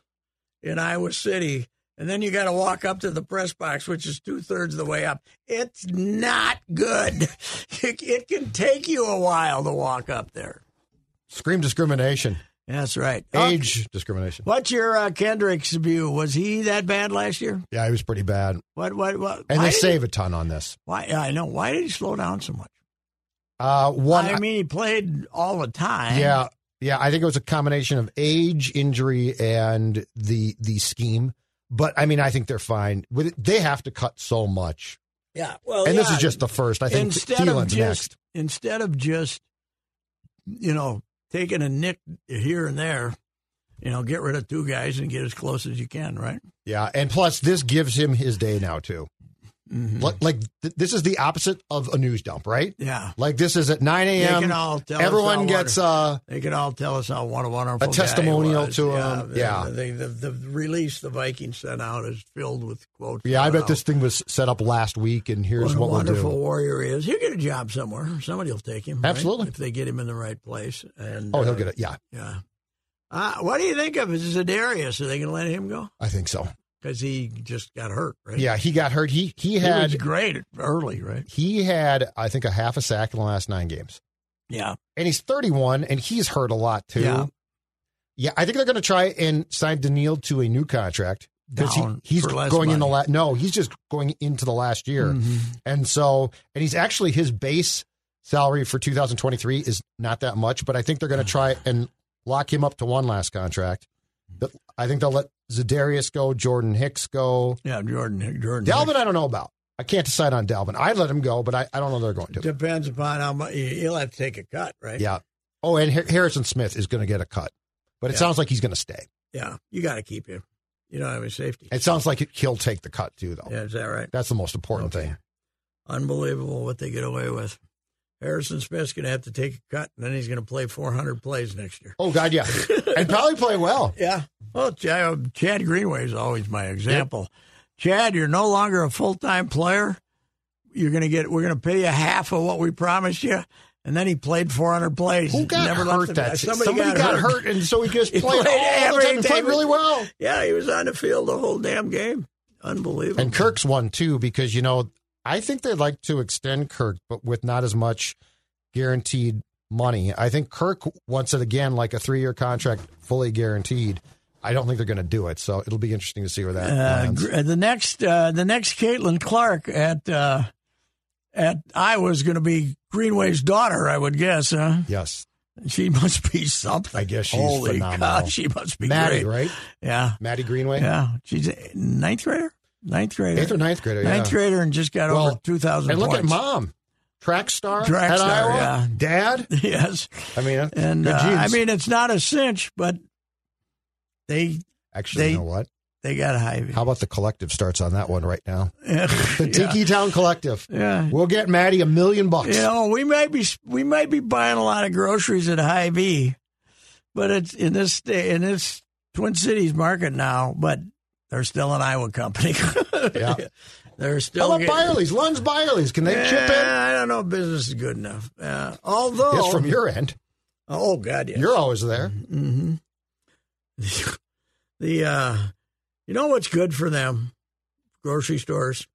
Speaker 2: in Iowa City, and then you got to walk up to the press box, which is two thirds of the way up, it's not good. It, it can take you a while to walk up there.
Speaker 4: Scream discrimination,
Speaker 2: That's right. Okay.
Speaker 4: age discrimination.
Speaker 2: What's your uh, Kendrick's view? Was he that bad last year?
Speaker 4: Yeah, he was pretty bad,
Speaker 2: What? What? What?
Speaker 4: and they save a ton on this.
Speaker 2: Why? I know. Why did he slow down so much?
Speaker 4: Uh, one,
Speaker 2: I mean, he played all the time.
Speaker 4: yeah, yeah. I think it was a combination of age, injury, and the the scheme. But I mean, I think they're fine. With it, they have to cut so much,
Speaker 2: Yeah. Well,
Speaker 4: and this is just the first. I think
Speaker 2: instead of just
Speaker 4: next.
Speaker 2: instead of just you know taking a nick here and there, you know, get rid of two guys and get as close as you can, right?
Speaker 4: Yeah, and plus this gives him his day now too.
Speaker 2: Mm-hmm.
Speaker 4: Like, like th- this is the opposite of a news dump, right?
Speaker 2: Yeah.
Speaker 4: Like this is at nine
Speaker 2: They
Speaker 4: a.m.
Speaker 2: can all tell us
Speaker 4: Everyone gets
Speaker 2: wonderful-
Speaker 4: uh,
Speaker 2: They can all tell us how one wonderful
Speaker 4: A testimonial to him,
Speaker 2: The,
Speaker 4: yeah.
Speaker 2: the, the, the release the Vikings sent out is filled with quotes.
Speaker 4: yeah. I bet
Speaker 2: how-
Speaker 4: this thing was set up last week, and here's
Speaker 2: what a
Speaker 4: what we'll
Speaker 2: wonderful
Speaker 4: do.
Speaker 2: warrior is. He'll get a job somewhere. Somebody will take him. right?
Speaker 4: Absolutely.
Speaker 2: if they get him in the right place. And
Speaker 4: Oh, he'll
Speaker 2: uh,
Speaker 4: get it. Yeah,
Speaker 2: Yeah. Uh, what do you think of Za'Darius? Are they going to let him go?
Speaker 4: I think so.
Speaker 2: Because he just got hurt, right?
Speaker 4: Yeah, he got hurt. He he
Speaker 2: He was great early, right?
Speaker 4: he had I think a half a sack in the last nine games,
Speaker 2: Yeah.
Speaker 4: and he's 31, and he's hurt a lot too.
Speaker 2: Yeah.
Speaker 4: Yeah, I think they're going to try and sign Danielle to a new contract because he, he's going in the last. No, he's just going into the last year,
Speaker 2: Mhm.
Speaker 4: and so and he's actually his base salary for 2023 is not that much, but I think they're going to try and lock him up to one last contract. But I think they'll let Za'Darius go, Jordan Hicks go.
Speaker 2: Yeah, Jordan. Jordan.
Speaker 4: Dalvin, I don't know about. I can't decide on Dalvin. I'd let him go, but I, I don't know they're going to.
Speaker 2: Depends upon how much. He'll have to take a cut, right?
Speaker 4: Yeah. Oh, and Harrison Smith is going to get a cut, but it
Speaker 2: Yeah.
Speaker 4: sounds like he's going to stay.
Speaker 2: Yeah. You got to keep him. You don't have any safety.
Speaker 4: It sounds like he'll take the cut too, though.
Speaker 2: Yeah, is that right?
Speaker 4: That's the most important
Speaker 2: Okay.
Speaker 4: thing.
Speaker 2: Unbelievable what they get away with. Harrison Smith's going to have to take a cut, and then he's going to play 400 plays next year.
Speaker 4: Oh God, yeah, and probably play well.
Speaker 2: Yeah. Well, uh, Chad, Chad Greenway is always my example. Chad, you're no longer a full time player. You're going to get. We're going to pay you half of what we promised you. And then he played 400 plays.
Speaker 4: Who got
Speaker 2: Never
Speaker 4: hurt that?
Speaker 2: Somebody,
Speaker 4: got, hurt. and so he just
Speaker 2: He
Speaker 4: played,
Speaker 2: played every
Speaker 4: time played really well.
Speaker 2: Yeah, he was on the field the whole damn game. Unbelievable.
Speaker 4: And Kirk's one too because you know I think they'd like to extend Kirk, but with not as much guaranteed money. I think Kirk wants it again like a three year contract, fully guaranteed. I don't think they're going to do it, so it'll be interesting to see where that
Speaker 2: Uh,
Speaker 4: lands.
Speaker 2: the next, uh, the next Caitlin Clark at uh, at Iowa is going to be Greenway's daughter, I would guess. Huh?
Speaker 4: Yes,
Speaker 2: She must be something.
Speaker 4: I guess she's
Speaker 2: Holy
Speaker 4: phenomenal.
Speaker 2: cow, she must be
Speaker 4: Maddie,
Speaker 2: great.
Speaker 4: right?
Speaker 2: Yeah,
Speaker 4: Maddie Greenway,
Speaker 2: yeah. She's a ninth grader. Ninth grader.
Speaker 4: eighth or ninth grader.
Speaker 2: Ninth
Speaker 4: yeah.
Speaker 2: grader, and just got
Speaker 4: Well,
Speaker 2: over two thousand.
Speaker 4: And look
Speaker 2: points.
Speaker 4: at mom, track star,
Speaker 2: Track
Speaker 4: at
Speaker 2: star,
Speaker 4: Iowa.
Speaker 2: yeah.
Speaker 4: Dad.
Speaker 2: Yes,
Speaker 4: I mean,
Speaker 2: and
Speaker 4: good
Speaker 2: uh. I mean it's not a cinch, but they
Speaker 4: actually,
Speaker 2: they-
Speaker 4: you know what?
Speaker 2: they got a high.
Speaker 4: How about the collective starts on that one right now? The Dinkytown Collective.
Speaker 2: yeah.
Speaker 4: We'll get Maddie a million bucks.
Speaker 2: You know, we might be we might be buying a lot of groceries at Hy-Vee, but it's in this in this Twin Cities market now. But they're still an Iowa company.
Speaker 4: Yeah.
Speaker 2: they're
Speaker 4: How
Speaker 2: still.
Speaker 4: about
Speaker 2: get-
Speaker 4: Byerly's? Lund's Byerly's. Can they chip in?
Speaker 2: I don't know. if Business is good enough. Uh, although,
Speaker 4: Yes, from your end.
Speaker 2: oh god, yes.
Speaker 4: You're always there.
Speaker 2: hmm the uh, you know what's good for them? Grocery stores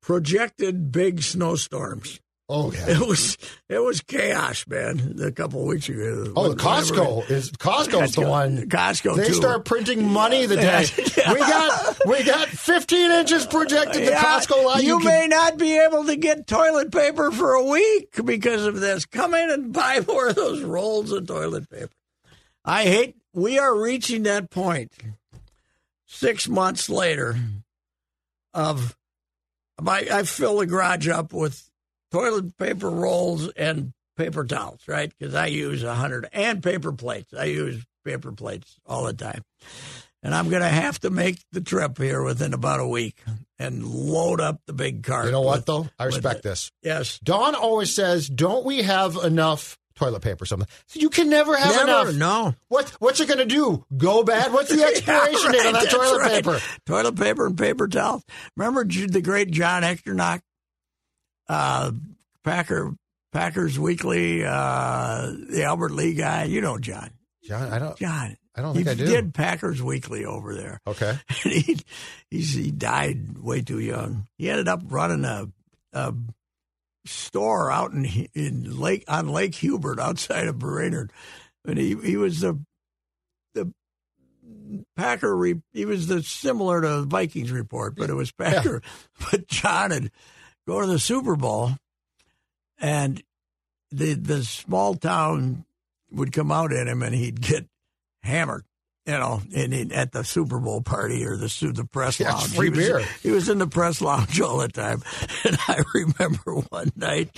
Speaker 2: projected big snowstorms.
Speaker 4: Oh, yeah.
Speaker 2: It was it was chaos, man. A couple of weeks ago.
Speaker 4: Oh, the Costco is Costco's the one.
Speaker 2: Costco
Speaker 4: They
Speaker 2: too.
Speaker 4: start printing money the day
Speaker 2: Yeah.
Speaker 4: we got we got 15 inches projected. The
Speaker 2: Yeah,
Speaker 4: Costco line.
Speaker 2: You,
Speaker 4: can-
Speaker 2: may not be able to get toilet paper for a week because of this. Come in and buy more of those rolls of toilet paper. I hate. We are reaching that point. Six months later, of my, I fill the garage up with toilet paper rolls and paper towels, right? Because I use a hundred and paper plates. I use paper plates all the time. And I'm going to have to make the trip here within about a week and load up the big cart.
Speaker 4: You know what
Speaker 2: with-
Speaker 4: though? I respect this.
Speaker 2: Yes.
Speaker 4: Dawn always says, "Don't we have enough toilet paper?" or Something. You can never have
Speaker 2: Never,
Speaker 4: enough.
Speaker 2: no.
Speaker 4: What What's it going to do? Go bad? What's the expiration
Speaker 2: Yeah,
Speaker 4: date on that toilet
Speaker 2: right.
Speaker 4: paper?
Speaker 2: Toilet paper and paper towels. Remember the great John Echternach? Uh, Packer, Packers Weekly, uh, the Albert Lea guy. You know John.
Speaker 4: John, I don't.
Speaker 2: John.
Speaker 4: I don't
Speaker 2: he
Speaker 4: think I do.
Speaker 2: did Packers Weekly over there.
Speaker 4: Okay.
Speaker 2: And he, he's, he died way too young. He ended up running a, a store out in in Lake on Lake Hubert outside of Brainerd, and he he was the the Packer. Re, he was the similar to Vikings report, but it was Packer. But John had go to the Super Bowl, and the the small town would come out at him, and he'd get hammered. You know, in, at the Super Bowl party or the the press
Speaker 4: Yeah,
Speaker 2: lounge.
Speaker 4: free
Speaker 2: he was,
Speaker 4: beer.
Speaker 2: He was in the press lounge all the time, and I remember one night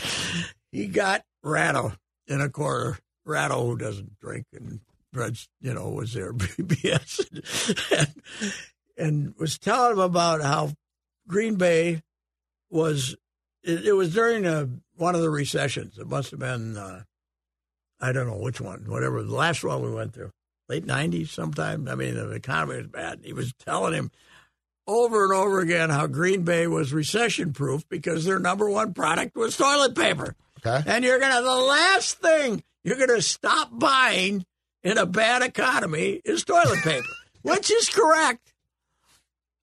Speaker 2: he got Ratto in a corner. Ratto, who doesn't drink and Reds, you know, was there BBS and, and was telling him about how Green Bay was. It, it was during a, one of the recessions. It must have been, uh, I don't know which one, whatever the last one we went through, late '90s sometime. I mean, the economy was bad. He was telling him over and over again how Green Bay was recession proof because their number one product was toilet paper.
Speaker 4: Okay.
Speaker 2: And you're gonna the last thing you're gonna stop buying in a bad economy is toilet paper, which is correct.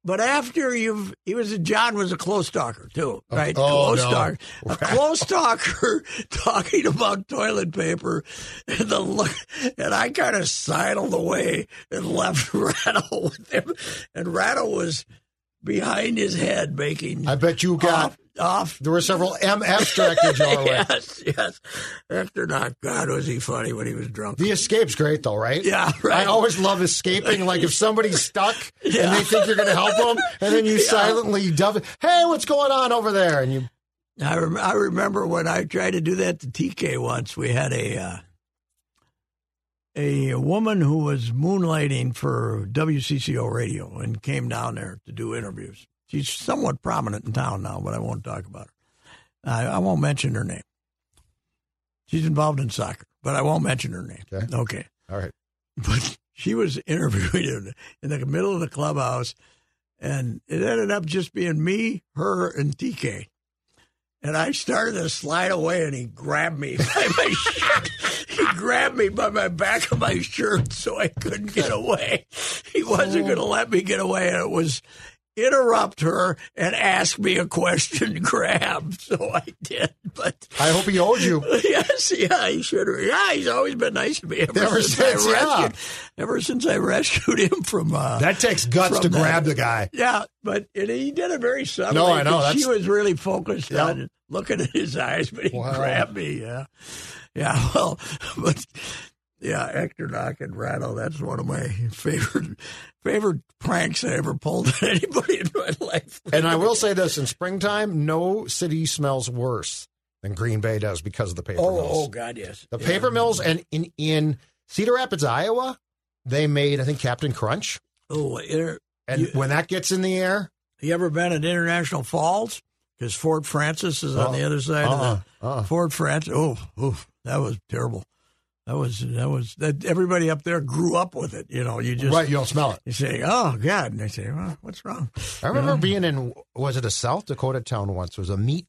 Speaker 2: But after you've, he was a, John was a close talker too, oh, right?
Speaker 4: oh,
Speaker 2: close
Speaker 4: no.
Speaker 2: talker, a close talker talking about toilet paper, and the look, and I kind of sidled away and left Ratto with him, and Ratto was behind his head making.
Speaker 4: I bet you got.
Speaker 2: off, off
Speaker 4: There were several MFs directed your way.
Speaker 2: yes, yes. Echternach God was he funny when he was drunk.
Speaker 4: The escape's great though, right?
Speaker 2: Yeah, right.
Speaker 4: I always love escaping. Like if somebody's stuck and they think you're going to help them, and then you silently dove. it, Hey, what's going on over there? And you.
Speaker 2: I, rem- I remember when I tried to do that to TK once. We had a uh, a woman who was moonlighting for WCCO radio and came down there to do interviews. She's somewhat prominent in town now, but I won't talk about her. I, I won't mention her name. She's involved in soccer, but I won't mention her name.
Speaker 4: Okay.
Speaker 2: okay.
Speaker 4: All right.
Speaker 2: but she was interviewing in, in the middle of the clubhouse, and it ended up just being me, her, and TK. And I started to slide away, and he grabbed me by my shirt. He grabbed me by my back of my shirt, so I couldn't get away. He wasn't oh. going to let me get away, and it was. Interrupt her and ask me a question grab. So I did. But
Speaker 4: I hope he owed you.
Speaker 2: yes, yeah, he should. Yeah, he's always been nice to me ever,
Speaker 4: Ever
Speaker 2: since,
Speaker 4: since,
Speaker 2: I
Speaker 4: yeah.
Speaker 2: rescued. Ever since I rescued him from uh,
Speaker 4: That takes guts to
Speaker 2: that-
Speaker 4: grab the guy.
Speaker 2: Yeah, but it, he did it very subtly.
Speaker 4: No, I know,
Speaker 2: She was really focused
Speaker 4: Yeah.
Speaker 2: on looking at his eyes, but he
Speaker 4: Wow.
Speaker 2: grabbed me. Yeah, yeah. Well, but yeah, Echternach and Ratto. That's one of my favorite favorite pranks I ever pulled on anybody in my life.
Speaker 4: And I will say this: in springtime, no city smells worse than Green Bay does because of the paper
Speaker 2: Oh,
Speaker 4: mills.
Speaker 2: oh God, yes.
Speaker 4: The
Speaker 2: Yeah.
Speaker 4: paper mills, and in in Cedar Rapids, Iowa, they made I think Captain Crunch,
Speaker 2: Oh, inter-
Speaker 4: and
Speaker 2: You-
Speaker 4: when that gets in the air,
Speaker 2: you ever been at International Falls? Because Fort Frances is on
Speaker 4: Uh-uh.
Speaker 2: the other side of
Speaker 4: Uh-uh.
Speaker 2: the
Speaker 4: Uh-uh.
Speaker 2: Fort Frances. Oh, oh, that was terrible. That was that was that. Everybody up there grew up with it. You know, you just
Speaker 4: right, you don't smell it.
Speaker 2: You say, "Oh God," and they say, "Well, what's wrong?"
Speaker 4: I remember being in was it a South Dakota town once? It was a meat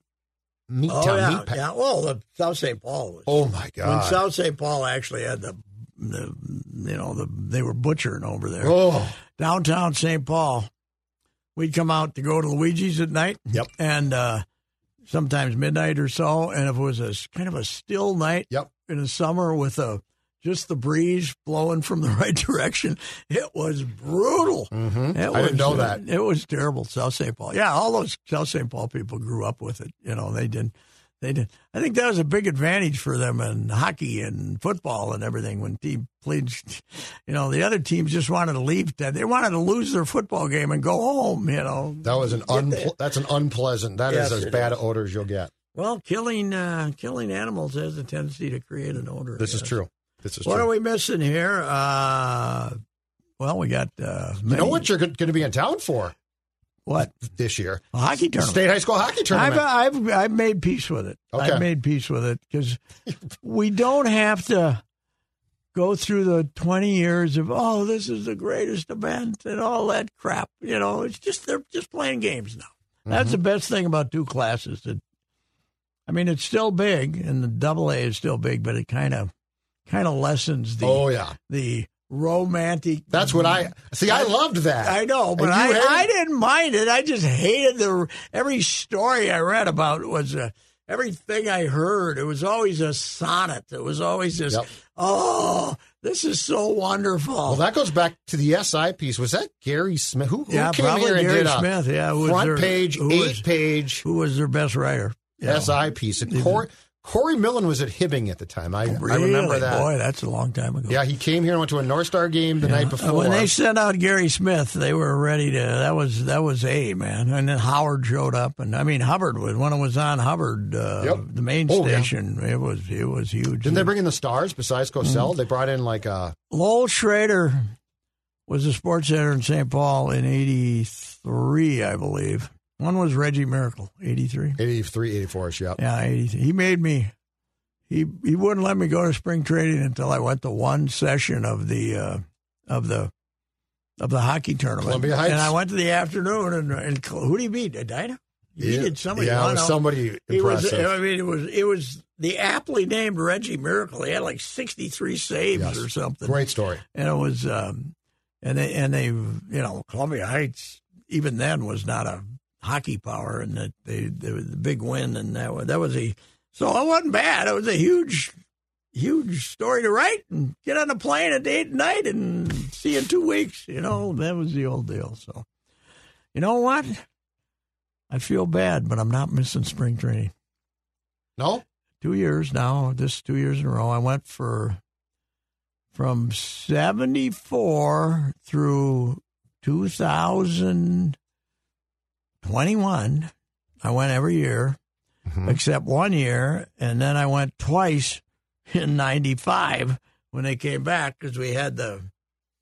Speaker 4: meat
Speaker 2: Oh
Speaker 4: town,
Speaker 2: yeah,
Speaker 4: meat
Speaker 2: yeah. Well, the South St. Paul was.
Speaker 4: Oh my God! when!
Speaker 2: South St. Paul actually had the, the, you know, the they were butchering over there.
Speaker 4: oh,
Speaker 2: Downtown St. Paul, we'd come out to go to Luigi's at night.
Speaker 4: Yep.
Speaker 2: And uh, sometimes midnight or so, and if it was a kind of a still night,
Speaker 4: Yep.
Speaker 2: In the summer with a just the breeze blowing from the right direction, it was brutal.
Speaker 4: Mhm.
Speaker 2: It
Speaker 4: I
Speaker 2: was,
Speaker 4: didn't know
Speaker 2: uh,
Speaker 4: that.
Speaker 2: It was terrible. South St. Paul. Yeah, all those South St. Paul people grew up with it. You know, they didn't. They did. I think that was a big advantage for them in hockey and football and everything. When team played, you know, the other teams just wanted to leave. They wanted to lose their football game and go home. You know,
Speaker 4: That was an
Speaker 2: Get
Speaker 4: unple- that's an unpleasant. That is
Speaker 2: Yes,
Speaker 4: as bad
Speaker 2: is.
Speaker 4: odor as you'll get.
Speaker 2: Well, killing uh, killing animals has a tendency to create an odor.
Speaker 4: This is true. This is
Speaker 2: What
Speaker 4: true.
Speaker 2: are we missing here? Uh, well, we got uh,
Speaker 4: you know what you're going to be in town for
Speaker 2: What
Speaker 4: this year?
Speaker 2: a hockey tournament?
Speaker 4: State high school hockey tournament.
Speaker 2: I've, I've I've made peace with it.
Speaker 4: Okay.
Speaker 2: I've made peace with it because we don't have to go through the twenty years of oh this is the greatest event and all that crap. You know, it's just they're just playing games now. That's the
Speaker 4: Mm-hmm.
Speaker 2: best thing about two classes. That I mean, it's still big, and the double A is still big, but it kind of kind of lessens the
Speaker 4: oh yeah,
Speaker 2: the romantic.
Speaker 4: that's what I see. I loved that.
Speaker 2: I know, but I,
Speaker 4: hated-
Speaker 2: I didn't mind it. I just hated the every story I read about was uh, everything I heard. It was always a sonnet. It was always just,
Speaker 4: Yep.
Speaker 2: oh, this is so wonderful.
Speaker 4: Well, that goes back to the SI piece. Was that Gary Smith? Who, who
Speaker 2: yeah,
Speaker 4: came
Speaker 2: probably
Speaker 4: here and
Speaker 2: Gary
Speaker 4: did a
Speaker 2: Smith. Yeah, who
Speaker 4: front
Speaker 2: their-
Speaker 4: page,
Speaker 2: who
Speaker 4: eight
Speaker 2: was,
Speaker 4: page
Speaker 2: who was their best writer? Yeah.
Speaker 4: SI piece? And Corey, Corey Millen was at Hibbing at the time. I, I remember that.
Speaker 2: Boy, that's a long time ago.
Speaker 4: Yeah, he came here and went to a North Star game the night
Speaker 2: Uh,
Speaker 4: before.
Speaker 2: When they sent out Gary Smith, they were ready to. That was that was a man, and then Howard showed up, and I mean Hubbard was when it was on Hubbard, uh,
Speaker 4: Yep.
Speaker 2: the main
Speaker 4: Oh, yeah.
Speaker 2: station. It was it was huge.
Speaker 4: Didn't they bring in the stars besides
Speaker 2: Mm.
Speaker 4: Cosell? They brought in like a
Speaker 2: Lowell Schrader was the sports editor in St. Paul in '83, I believe. One was Reggie Miracle, '83.
Speaker 4: 83, 84 ish. Yep.
Speaker 2: Yeah, 83. he made me. He he wouldn't let me go to spring training until I went to one session of the uh, of the of the hockey tournament.
Speaker 4: Columbia Heights?
Speaker 2: And I went to the afternoon, and, and who did he beat? Edina? He
Speaker 4: Yeah.
Speaker 2: did somebody.
Speaker 4: Yeah,
Speaker 2: I
Speaker 4: it was somebody
Speaker 2: He was.
Speaker 4: impressive.
Speaker 2: I mean, it was. It was the aptly named Reggie Miracle. He had like sixty three saves
Speaker 4: Yes.
Speaker 2: or something
Speaker 4: Great story.
Speaker 2: and it was um and they and they you know Columbia Heights even then was not a hockey power and that they there was the big win and that was, that was a so it wasn't bad it was a huge huge story to write and get on a plane at eight at night and see you in two weeks you know that was the old deal so you know what I feel bad but I'm not missing spring training
Speaker 4: No?
Speaker 2: two years now. This two years in a row. I went for from seventy four through two thousand twenty one. I went every year mm-hmm. except one year, and then I went twice in ninety five when they came back because we had the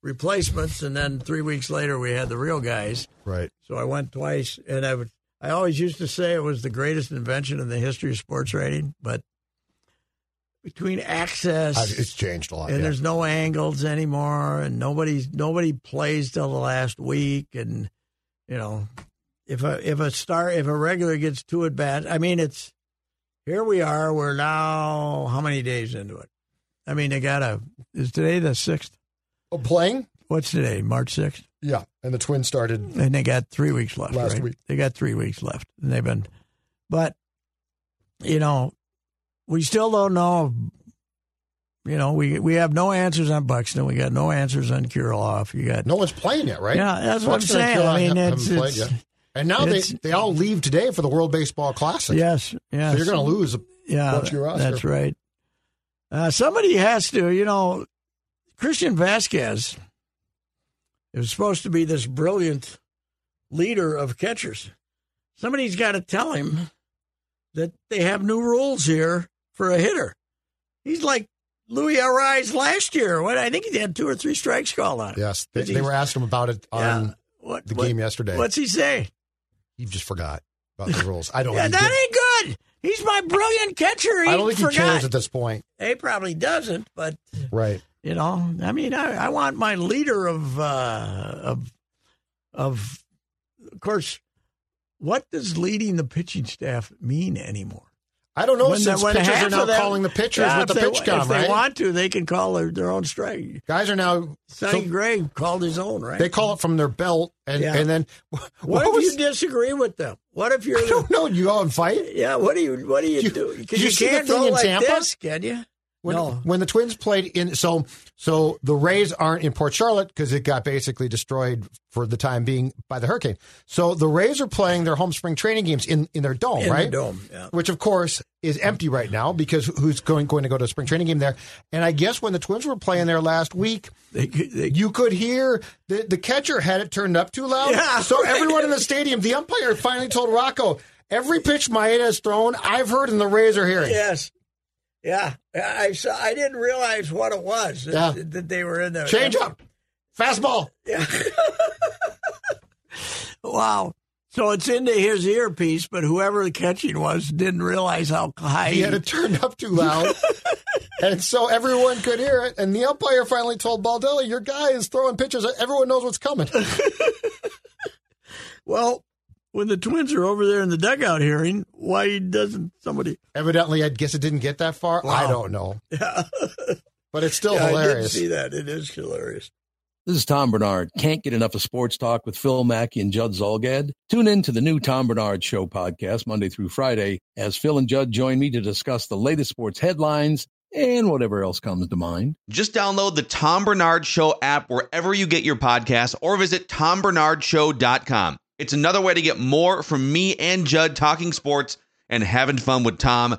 Speaker 2: replacements, and then three weeks later we had the real guys.
Speaker 4: Right.
Speaker 2: So I went twice, and I would. I always used to say it was the greatest invention in the history of sports writing, but between access
Speaker 4: I, it's changed a lot.
Speaker 2: and
Speaker 4: yeah.
Speaker 2: there's no angles anymore, and nobody's nobody plays till the last week, and you know, if a if a star if a regular gets two at bat, I mean it's here we are. We're now how many days into it? I mean they got a is today the sixth?
Speaker 4: Oh, playing?
Speaker 2: what's today? March sixth,
Speaker 4: Yeah, and the Twins started.
Speaker 2: and they got three weeks left.
Speaker 4: Last
Speaker 2: right?
Speaker 4: week.
Speaker 2: they got three weeks left, and they've been. But you know, we still don't know. You know, we we have no answers on Buxton. We got no answers on Kirilloff. You got
Speaker 4: No one's playing yet, right?
Speaker 2: Yeah, that's what I'm saying. I mean, it's-
Speaker 4: played
Speaker 2: it's-
Speaker 4: yet. And now they,
Speaker 2: it's-
Speaker 4: they all leave today for the World Baseball Classic.
Speaker 2: yes, yes.
Speaker 4: So you're going to lose. a
Speaker 2: yeah,
Speaker 4: bunch of your roster.
Speaker 2: that's right. Uh, somebody has to, you know, Christian Vasquez is supposed to be this brilliant leader of catchers. Somebody's got to tell him that they have new rules here for a hitter. He's like Luis Arraez last year. What I think he had two or three strikes called on him.
Speaker 4: Yes, they, they were asking him about it
Speaker 2: Yeah.
Speaker 4: on
Speaker 2: What,
Speaker 4: the
Speaker 2: what-
Speaker 4: game yesterday.
Speaker 2: What's he say?
Speaker 4: He just forgot about the rules. I don't.
Speaker 2: Yeah, that ain't good. He's my brilliant catcher. He
Speaker 4: I don't think he cares at this point.
Speaker 2: He probably doesn't, but
Speaker 4: Right.
Speaker 2: you know, I mean, I, I want my leader of uh, of of of course. What does leading the pitching staff mean anymore?
Speaker 4: I don't know
Speaker 2: When the-
Speaker 4: since
Speaker 2: when
Speaker 4: pitchers are now
Speaker 2: them-
Speaker 4: calling the pitchers
Speaker 2: Yeah,
Speaker 4: with the
Speaker 2: they-
Speaker 4: pitch count,
Speaker 2: If
Speaker 4: right?
Speaker 2: If they want to, they can call their, their own strike.
Speaker 4: Guys are now
Speaker 2: Sonny
Speaker 4: so
Speaker 2: Gray called his own, right?
Speaker 4: they call it from their belt, and
Speaker 2: Yeah.
Speaker 4: and then
Speaker 2: what,
Speaker 4: what
Speaker 2: if
Speaker 4: was?
Speaker 2: you disagree with them? What if you're
Speaker 4: I don't know. You go and fight.
Speaker 2: yeah? What do you what do you,
Speaker 4: You-
Speaker 2: do? Because
Speaker 4: you
Speaker 2: you, can't go
Speaker 4: in
Speaker 2: like
Speaker 4: Tampa?
Speaker 2: this, can you?
Speaker 4: When,
Speaker 2: no.
Speaker 4: when the Twins played in, so so the Rays aren't in Port Charlotte because it got basically destroyed for the time being by the hurricane. So the Rays are playing their home spring training games in, in their dome,
Speaker 2: In the
Speaker 4: right?
Speaker 2: dome, yeah.
Speaker 4: Which of course is empty right now because who's going going to go to a spring training game there? And I guess when the Twins were playing there last week,
Speaker 2: They, they,
Speaker 4: you could hear the the catcher had it turned up too loud.
Speaker 2: Yeah,
Speaker 4: so
Speaker 2: right.
Speaker 4: everyone in the stadium, the umpire finally told Rocco. Every pitch Maeda has thrown, I've heard, and the Rays are hearing.
Speaker 2: Yes. Yeah. I saw I didn't realize what it was that,
Speaker 4: Yeah.
Speaker 2: that they were in there.
Speaker 4: Change up, fastball.
Speaker 2: Yeah. wow. So it's into his earpiece, but whoever the catching was didn't realize how high
Speaker 4: he had it turned up too loud. and so everyone could hear it. And the umpire finally told Baldelli, Your guy is throwing pitches. Everyone knows what's coming.
Speaker 2: Well, when the twins are over there in the dugout hearing, why doesn't somebody
Speaker 4: Evidently, I guess it didn't get that far. I don't know.
Speaker 2: Yeah.
Speaker 4: But it's still
Speaker 2: Yeah, I did
Speaker 4: hilarious.
Speaker 2: see that. It is hilarious.
Speaker 5: This is Tom Barnard. Can't get enough of sports talk with Phil Mackey and Judd Zulgad? Tune in to the new Tom Barnard Show podcast Monday through Friday as Phil and Judd join me to discuss the latest sports headlines and whatever else comes to mind.
Speaker 6: Just download the Tom Barnard Show app wherever you get your podcasts or visit tombarnardshow.com. It's another way to get more from me and Judd talking sports and having fun with Tom,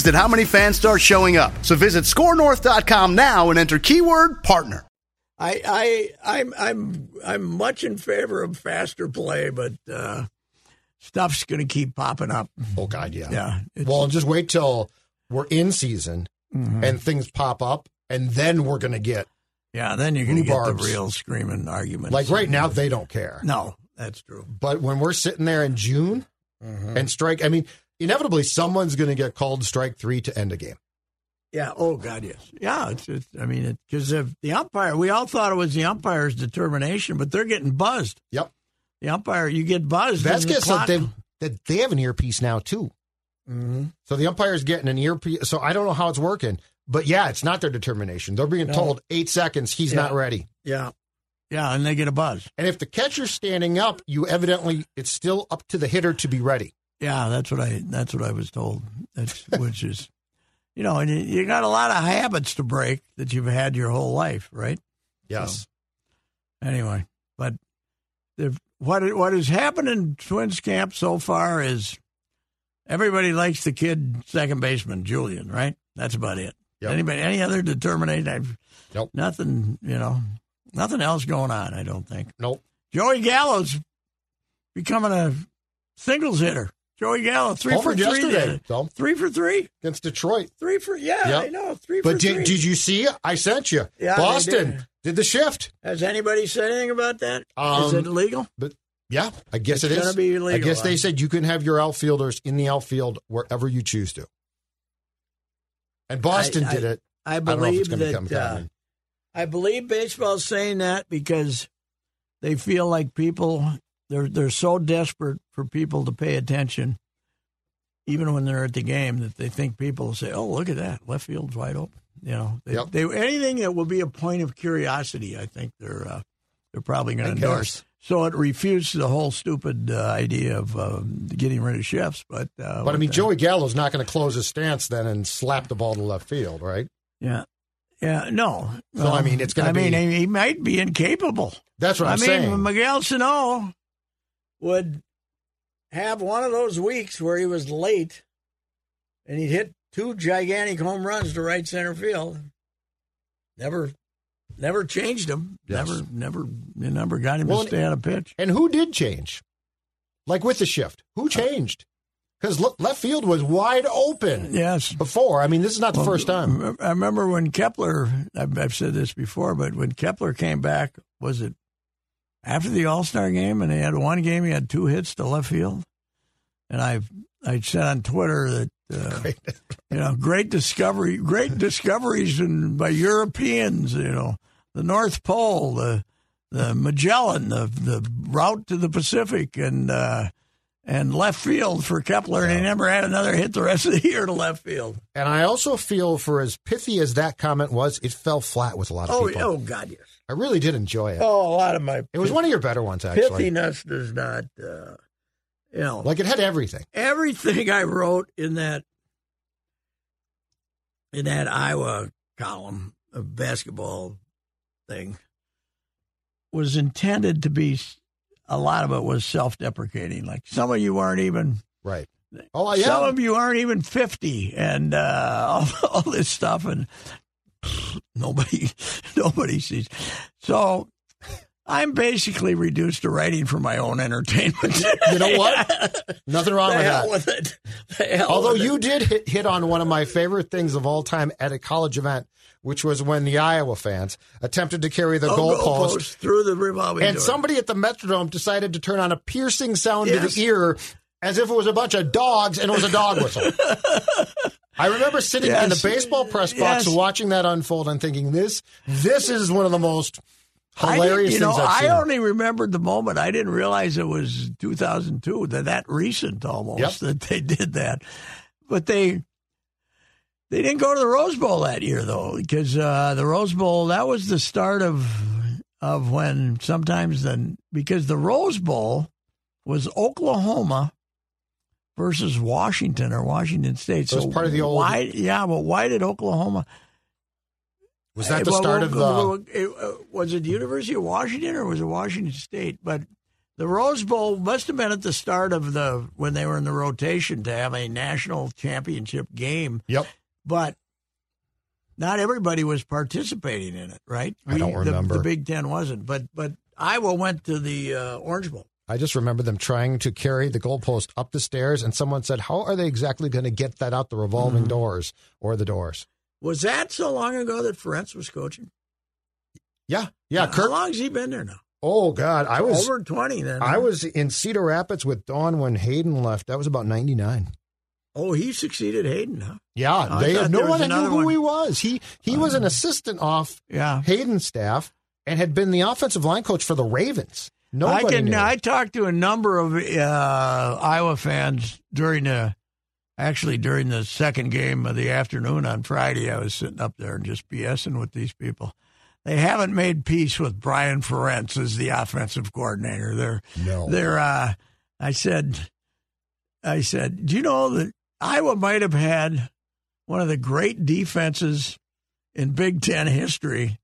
Speaker 7: at how many fans start showing up. So visit scorenorth.com now and enter keyword partner.
Speaker 2: I, I, I'm, I'm, I'm much in favor of faster play, but uh, stuff's going to keep popping up.
Speaker 4: Oh, God, yeah.
Speaker 2: Yeah,
Speaker 4: Well, just wait till we're in season
Speaker 2: Mhm.
Speaker 4: and things pop up, and then we're going to get,
Speaker 2: yeah. Then you're going to get the real screaming arguments.
Speaker 4: like right now, they don't care.
Speaker 2: No, that's true.
Speaker 4: But when we're sitting there in June
Speaker 2: Mm-hmm.
Speaker 4: and strike, I mean, inevitably someone's going to get called strike three to end a game.
Speaker 2: Yeah. Oh God, yes. Yeah. It's. it's I mean, because if the umpire, we all thought it was the umpire's determination, but they're getting buzzed.
Speaker 4: Yep.
Speaker 2: The umpire, you get buzzed.
Speaker 4: Vasquez said they, that they have an earpiece now, too.
Speaker 2: Mhm.
Speaker 4: So the umpire's getting an earpiece. So I don't know how it's working. But yeah, it's not their determination. They're being
Speaker 2: No.
Speaker 4: told eight seconds, he's
Speaker 2: Yeah.
Speaker 4: not ready.
Speaker 2: Yeah. Yeah, and they get a buzz.
Speaker 4: And if the catcher's standing up, you evidently, it's still up to the hitter to be ready.
Speaker 2: Yeah, that's what I. That's what I was told. That's which is, you know, and you, you got a lot of habits to break that you've had your whole life, right?
Speaker 4: Yes.
Speaker 2: Anyway, but the, what what has happened in Twins camp so far is everybody likes the kid second baseman Julien, right? That's about it.
Speaker 4: Yep.
Speaker 2: Anybody any other determination? I've,
Speaker 4: Nope.
Speaker 2: Nothing. You know, nothing else going on. I don't think.
Speaker 4: Nope.
Speaker 2: Joey Gallo's becoming a singles hitter. Joey Gallo, three
Speaker 4: Homered
Speaker 2: for three.
Speaker 4: yesterday,
Speaker 2: then. Three for three.
Speaker 4: against Detroit.
Speaker 2: Three for yeah,
Speaker 4: Yep.
Speaker 2: I know. Three
Speaker 4: But
Speaker 2: for
Speaker 4: did,
Speaker 2: three.
Speaker 4: did you see? I sent you.
Speaker 2: Yeah,
Speaker 4: Boston
Speaker 2: did.
Speaker 4: did. the shift.
Speaker 2: Has anybody said anything about that? Is
Speaker 4: Um,
Speaker 2: it legal?
Speaker 4: But yeah, I guess
Speaker 2: It's
Speaker 4: it is.
Speaker 2: be
Speaker 4: I guess they said you can have your outfielders in the outfield wherever you choose to. And Boston
Speaker 2: I-
Speaker 4: did it.
Speaker 2: I
Speaker 4: know if
Speaker 2: believe
Speaker 4: it's
Speaker 2: that. uh. I believe baseball's saying that because they feel like people they're they're so desperate for people to pay attention, even when they're at the game, that they think people will say, "Oh, look at that, left field's wide open." You know, they,
Speaker 4: Yep.
Speaker 2: they anything that will be a point of curiosity. I think they're uh, they're probably going to endorse. So it refutes the whole stupid uh, idea of um, getting rid of shifts. But uh,
Speaker 4: But I mean,
Speaker 2: the-
Speaker 4: Joey Gallo's not going to close his stance then and slap the ball to left field, right?
Speaker 2: yeah, yeah, no.
Speaker 4: So, I mean, it's gonna
Speaker 2: I mean,
Speaker 4: be-
Speaker 2: he might be incapable.
Speaker 4: That's what
Speaker 2: I
Speaker 4: I'm
Speaker 2: mean,
Speaker 4: saying.
Speaker 2: Miguel Sano would have one of those weeks where he was late and he'd hit two gigantic home runs to right center field. Never, never changed him.
Speaker 4: Yes.
Speaker 2: Never, never, never got him
Speaker 4: Well,
Speaker 2: to stay on a pitch.
Speaker 4: And who did change? Like with the shift, who uh, changed? Because left field was wide open
Speaker 2: Yes.
Speaker 4: before. I mean, this is not the
Speaker 2: Well,
Speaker 4: first time.
Speaker 2: I remember when Kepler, I've, I've said this before, but when Kepler came back, was it after the All Star game and he had one game, he had two hits to left field? And I I said on Twitter that, uh, you know, great discovery, great discoveries in, by Europeans, you know, the North Pole, the, the Magellan, the, the route to the Pacific, and, uh, and left field for Kepler, and he never had another hit the rest of the year to left field.
Speaker 4: And I also feel for as pithy as that comment was, it fell flat with a lot of
Speaker 2: Oh,
Speaker 4: people.
Speaker 2: oh God, yes.
Speaker 4: I really did enjoy it.
Speaker 2: Oh, a lot of my
Speaker 4: It was one of your better ones, actually.
Speaker 2: pithiness does not, uh, you know,
Speaker 4: Like it had everything.
Speaker 2: everything I wrote in that in that Iowa column of basketball thing was intended to be. A lot of it was self-deprecating. Like some of you aren't even.
Speaker 4: Right. Oh, yeah.
Speaker 2: Some of you aren't even fifty, and uh, all, all this stuff, and nobody, nobody sees. So, I'm basically reduced to writing for my own entertainment.
Speaker 4: You know what? Nothing wrong with that.
Speaker 2: with it.
Speaker 4: Although
Speaker 2: with it.
Speaker 4: you did hit, hit on one of my favorite things of all time at a college event, which was when the Iowa fans attempted to carry the
Speaker 2: Oh,
Speaker 4: goalpost,
Speaker 2: goalpost through the revolving
Speaker 4: and
Speaker 2: door.
Speaker 4: somebody at the Metrodome decided to turn on a piercing sound to the ear as if it was a bunch of dogs and it was a dog whistle. I remember sitting in the baseball press box
Speaker 2: Yes.
Speaker 4: watching that unfold and thinking, "This, this is one of the most
Speaker 2: I
Speaker 4: hilarious
Speaker 2: you know,
Speaker 4: things I've seen.
Speaker 2: I only remembered the moment. I didn't realize it was 2002. That that recent almost
Speaker 4: Yep.
Speaker 2: that they did that, but they they didn't go to the Rose Bowl that year though, because uh, the Rose Bowl that was the start of of when sometimes then because the Rose Bowl was Oklahoma versus Washington or Washington State.
Speaker 4: So it was part of the old-
Speaker 2: why? Yeah, but why did Oklahoma?
Speaker 4: was that the
Speaker 2: well,
Speaker 4: start
Speaker 2: well,
Speaker 4: of the?
Speaker 2: well, uh, was it the University of Washington or was it Washington State? But the Rose Bowl must have been at the start of the when they were in the rotation to have a national championship game.
Speaker 4: Yep.
Speaker 2: But not everybody was participating in it, right?
Speaker 4: I don't
Speaker 2: the-
Speaker 4: remember.
Speaker 2: The, Big Ten wasn't, but but Iowa went to the uh, Orange Bowl.
Speaker 4: I just remember them trying to carry the goalpost up the stairs, and someone said, "How are they exactly going to get that out the revolving
Speaker 2: Mm-hmm.
Speaker 4: doors or the doors?"
Speaker 2: Was that so long ago that Ferentz was coaching?
Speaker 4: Yeah, yeah.
Speaker 2: How
Speaker 4: Kirk.
Speaker 2: long's he been there now?
Speaker 4: Oh God, I was
Speaker 2: over twenty then.
Speaker 4: I was in Cedar Rapids with Dawn when Hayden left. That was about ninety nine.
Speaker 2: Oh, he succeeded Hayden, huh?
Speaker 4: Yeah,
Speaker 2: I
Speaker 4: they no one knew who
Speaker 2: one.
Speaker 4: he was. He he was an assistant off
Speaker 2: Yeah.
Speaker 4: Hayden's staff and had been the offensive line coach for the Ravens. Nobody
Speaker 2: I can.
Speaker 4: knew.
Speaker 2: I talked to a number of uh, Iowa fans during the, actually during the second game of the afternoon on Friday. I was sitting up there and just BSing with these people. They haven't made peace with Brian Ferentz as the offensive coordinator. They're
Speaker 4: No.
Speaker 2: They're. Uh, I said. I said. Do you know that Iowa might have had one of the great defenses in Big Ten history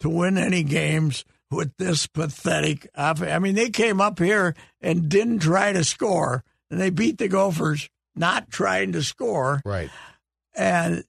Speaker 2: to win any games with this pathetic off- I mean, they came up here and didn't try to score, and they beat the Gophers not trying to score,
Speaker 4: right.
Speaker 2: and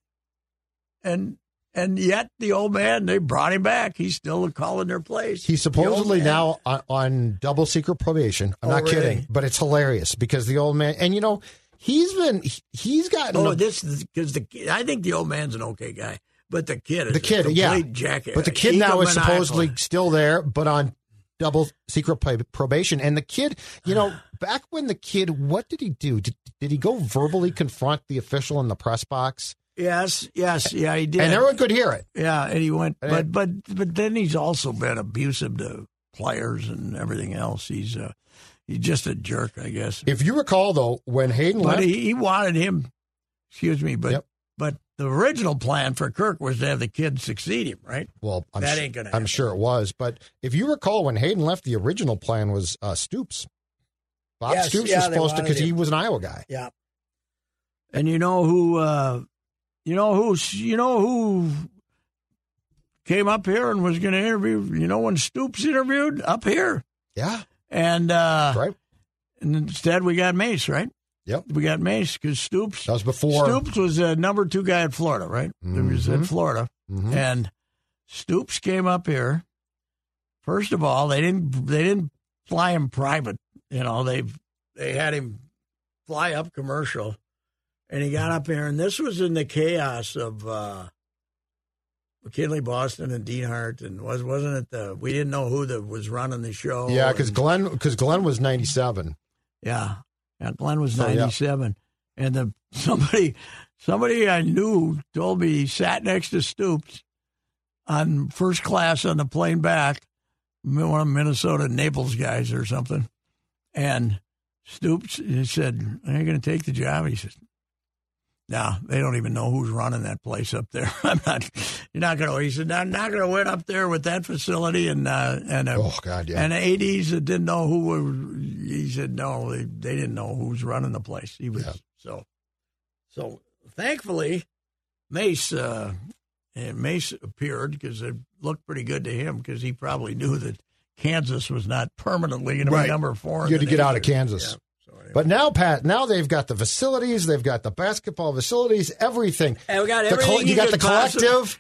Speaker 2: and And yet the old man, they brought him back. He's still calling their plays.
Speaker 4: He's supposedly now on, on double secret probation. I'm
Speaker 2: Oh,
Speaker 4: not kidding, but it's hilarious because the old man, and you know, he's been he's gotten
Speaker 2: Oh,
Speaker 4: a-
Speaker 2: this because the I think the old man's an okay guy, but the kid is
Speaker 4: the kid,
Speaker 2: a
Speaker 4: yeah,
Speaker 2: jackass.
Speaker 4: but the kid now is supposedly still there, but on double secret probation. And the kid, you know, back when the kid, what did he do? Did, did he go verbally confront the official in the press box?
Speaker 2: Yes, yes, yeah, he did.
Speaker 4: And everyone could hear it.
Speaker 2: Yeah, and he went, but but but then he's also been abusive to players and everything else. He's uh, he's just a jerk, I guess.
Speaker 4: If you recall, though, when Hayden
Speaker 2: But
Speaker 4: left,
Speaker 2: he, he wanted him. Excuse me, but
Speaker 4: Yep.
Speaker 2: The original plan for Kirk was to have the kid succeed him, right?
Speaker 4: well, I'm
Speaker 2: that ain't gonna
Speaker 4: I'm sure it was. But if you recall, when Hayden left, the original plan was uh, Stoops. Bob
Speaker 2: Yes,
Speaker 4: Stoops
Speaker 2: yeah,
Speaker 4: was supposed to because he was an Iowa guy.
Speaker 2: Yeah. And you know who? Uh, you know who? You know who came up here and was going to interview? You know when Stoops interviewed up here,
Speaker 4: Yeah,
Speaker 2: and uh,
Speaker 4: right.
Speaker 2: and instead we got Mace, right?
Speaker 4: Yep.
Speaker 2: We got Mace because Stoops.
Speaker 4: That was before.
Speaker 2: Stoops was a number two guy at Florida, right? He was
Speaker 4: Mhm.
Speaker 2: at Florida,
Speaker 4: Mhm.
Speaker 2: and Stoops came up here. First of all, they didn't they didn't fly him private. You know, they they had him fly up commercial, and he got up here, and this was in the chaos of uh, McKinley Boston and Dienhart, and was wasn't it the we didn't know who the was running the show.
Speaker 4: Yeah, because Glenn because Glenn was 97.
Speaker 2: yeah, yeah. Glenn was
Speaker 4: So, yeah.
Speaker 2: ninety seven, and the somebody somebody I knew told me he sat next to Stoops on first class on the plane back, one of the Minnesota Naples guys or something, and Stoops he said, "Are you going to take the job?" He says. No, they don't even know who's running that place up there. I'm not. You're not going to. He said, "I'm not going to win up there with that facility and uh, and uh,
Speaker 4: Oh God, yeah.
Speaker 2: and the ADs that didn't know who were, he said no, they, they didn't know who was running the place. He was
Speaker 4: Yeah.
Speaker 2: so, so thankfully, Mace, uh, and Mace appeared because it looked pretty good to him because he probably knew that Kansas was not permanently going to
Speaker 4: Right.
Speaker 2: be number four.
Speaker 4: You had to get out of. Kansas.
Speaker 2: Yeah. So anyway.
Speaker 4: But now, Pat, now they've got the facilities, they've got the basketball facilities, everything.
Speaker 2: And we got
Speaker 4: The
Speaker 2: everything
Speaker 4: you got the
Speaker 2: could possi-
Speaker 4: collective.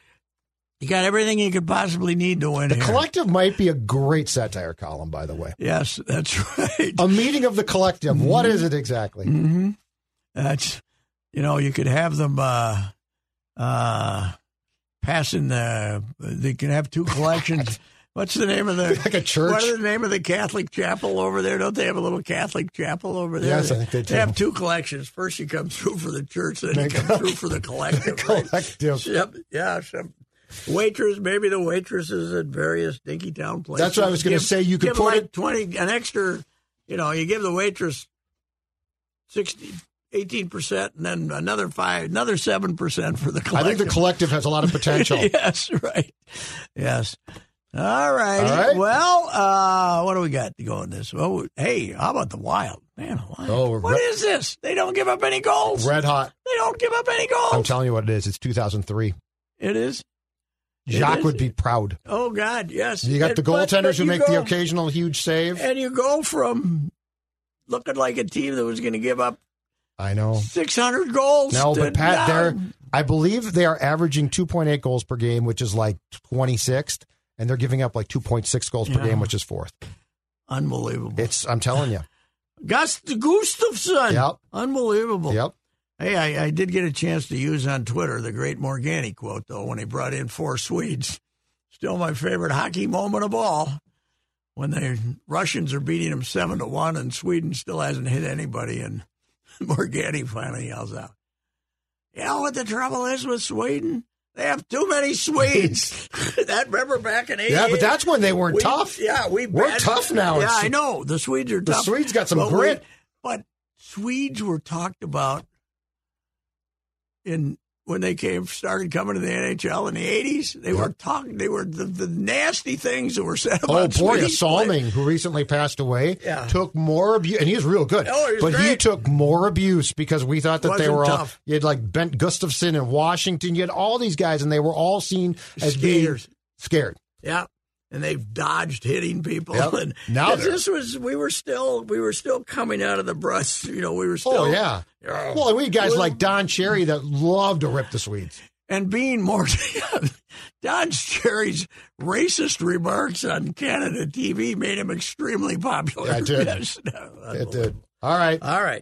Speaker 2: you got everything you could possibly need to win.
Speaker 4: The
Speaker 2: here.
Speaker 4: collective might be a great satire column, by the way.
Speaker 2: Yes, that's right.
Speaker 4: A meeting of the collective. What is it exactly?
Speaker 2: hmm That's you know you could have them uh, uh, passing the. They can have two collections. What's the name of the
Speaker 4: Like a church?
Speaker 2: What is the name of the Catholic chapel over there? Don't they have a little Catholic chapel over there?
Speaker 4: Yes, I think they do.
Speaker 2: have two collections. First, you come through for the church, then you come through for the collective.
Speaker 4: Collective.
Speaker 2: Yep. Yeah. Some waitress, maybe the waitresses at various Dinkytown places.
Speaker 4: That's what I was gonna say. You could
Speaker 2: give
Speaker 4: put
Speaker 2: like
Speaker 4: it-
Speaker 2: twenty an extra. You know, you give the waitress 60, 18 percent, and then another five, another seven percent for the collective.
Speaker 4: I think the collective has a lot of potential.
Speaker 2: yes, right. Yes. All right.
Speaker 4: All right.
Speaker 2: Well, uh, what do we got to go in this? Well, hey, how about the Wild? Man, Wild.
Speaker 4: Oh,
Speaker 2: what
Speaker 4: re-
Speaker 2: is this? They don't give up any goals.
Speaker 4: Red hot.
Speaker 2: They don't give up any goals.
Speaker 4: I'm telling you what it is. It's 2003.
Speaker 2: it is.
Speaker 4: Jacques would be proud.
Speaker 2: Oh God, yes.
Speaker 4: You got
Speaker 2: And-
Speaker 4: the goaltenders
Speaker 2: but
Speaker 4: who make the occasional huge save.
Speaker 2: and you go from looking like a team that was going to give up
Speaker 4: I know.
Speaker 2: 600 goals.
Speaker 4: No, but Pat, they're I believe they are averaging 2.8 goals per game, which is like 26th, and they're giving up like 2.6 goals per
Speaker 2: Yeah.
Speaker 4: game, which is fourth.
Speaker 2: unbelievable.
Speaker 4: It's I'm telling you.
Speaker 2: Gus Gustavsson.
Speaker 4: Yep.
Speaker 2: Unbelievable.
Speaker 4: Yep.
Speaker 2: Hey, I, I did get a chance to use on Twitter the great Morgani quote, though, when he brought in four Swedes. Still my favorite hockey moment of all. When the Russians are beating them seven to one, and Sweden still hasn't hit anybody, and Morgani finally yells out, "You know what the trouble is with Sweden? They have too many Swedes." that remember back in '88?
Speaker 4: Yeah, but that's when they weren't
Speaker 2: We-
Speaker 4: tough.
Speaker 2: Yeah, we
Speaker 4: We're
Speaker 2: bad-
Speaker 4: tough now.
Speaker 2: Yeah,
Speaker 4: It's-
Speaker 2: I know the Swedes are
Speaker 4: The
Speaker 2: tough.
Speaker 4: Swedes got some
Speaker 2: but we-
Speaker 4: grit.
Speaker 2: but Swedes were talked about in when they came started coming to the NHL in the eighties. They were talking. They were the, the nasty things that were said
Speaker 4: oh,
Speaker 2: About
Speaker 4: Oh
Speaker 2: boy,
Speaker 4: Salming, who recently passed away,
Speaker 2: Yeah.
Speaker 4: took more abuse, and he was real good.
Speaker 2: Oh, he was
Speaker 4: but he took more abuse because we thought that they were all. You had like Bengt Gustafsson in Washington. You had all these guys, and they were all seen as
Speaker 2: Skaters.
Speaker 4: being scared.
Speaker 2: Yeah. And they've dodged hitting people.
Speaker 4: Yep.
Speaker 2: And
Speaker 4: Now
Speaker 2: this was we were still we were still coming out of the brush. You know, we were oh, still
Speaker 4: oh yeah. Well, and we had guys like Don Cherry that loved to rip the Swedes.
Speaker 2: and being more. Don Cherry's racist remarks on Canada TV made him extremely popular.
Speaker 4: Yeah, it did.
Speaker 2: Yes.
Speaker 4: It did. All right.
Speaker 2: All right.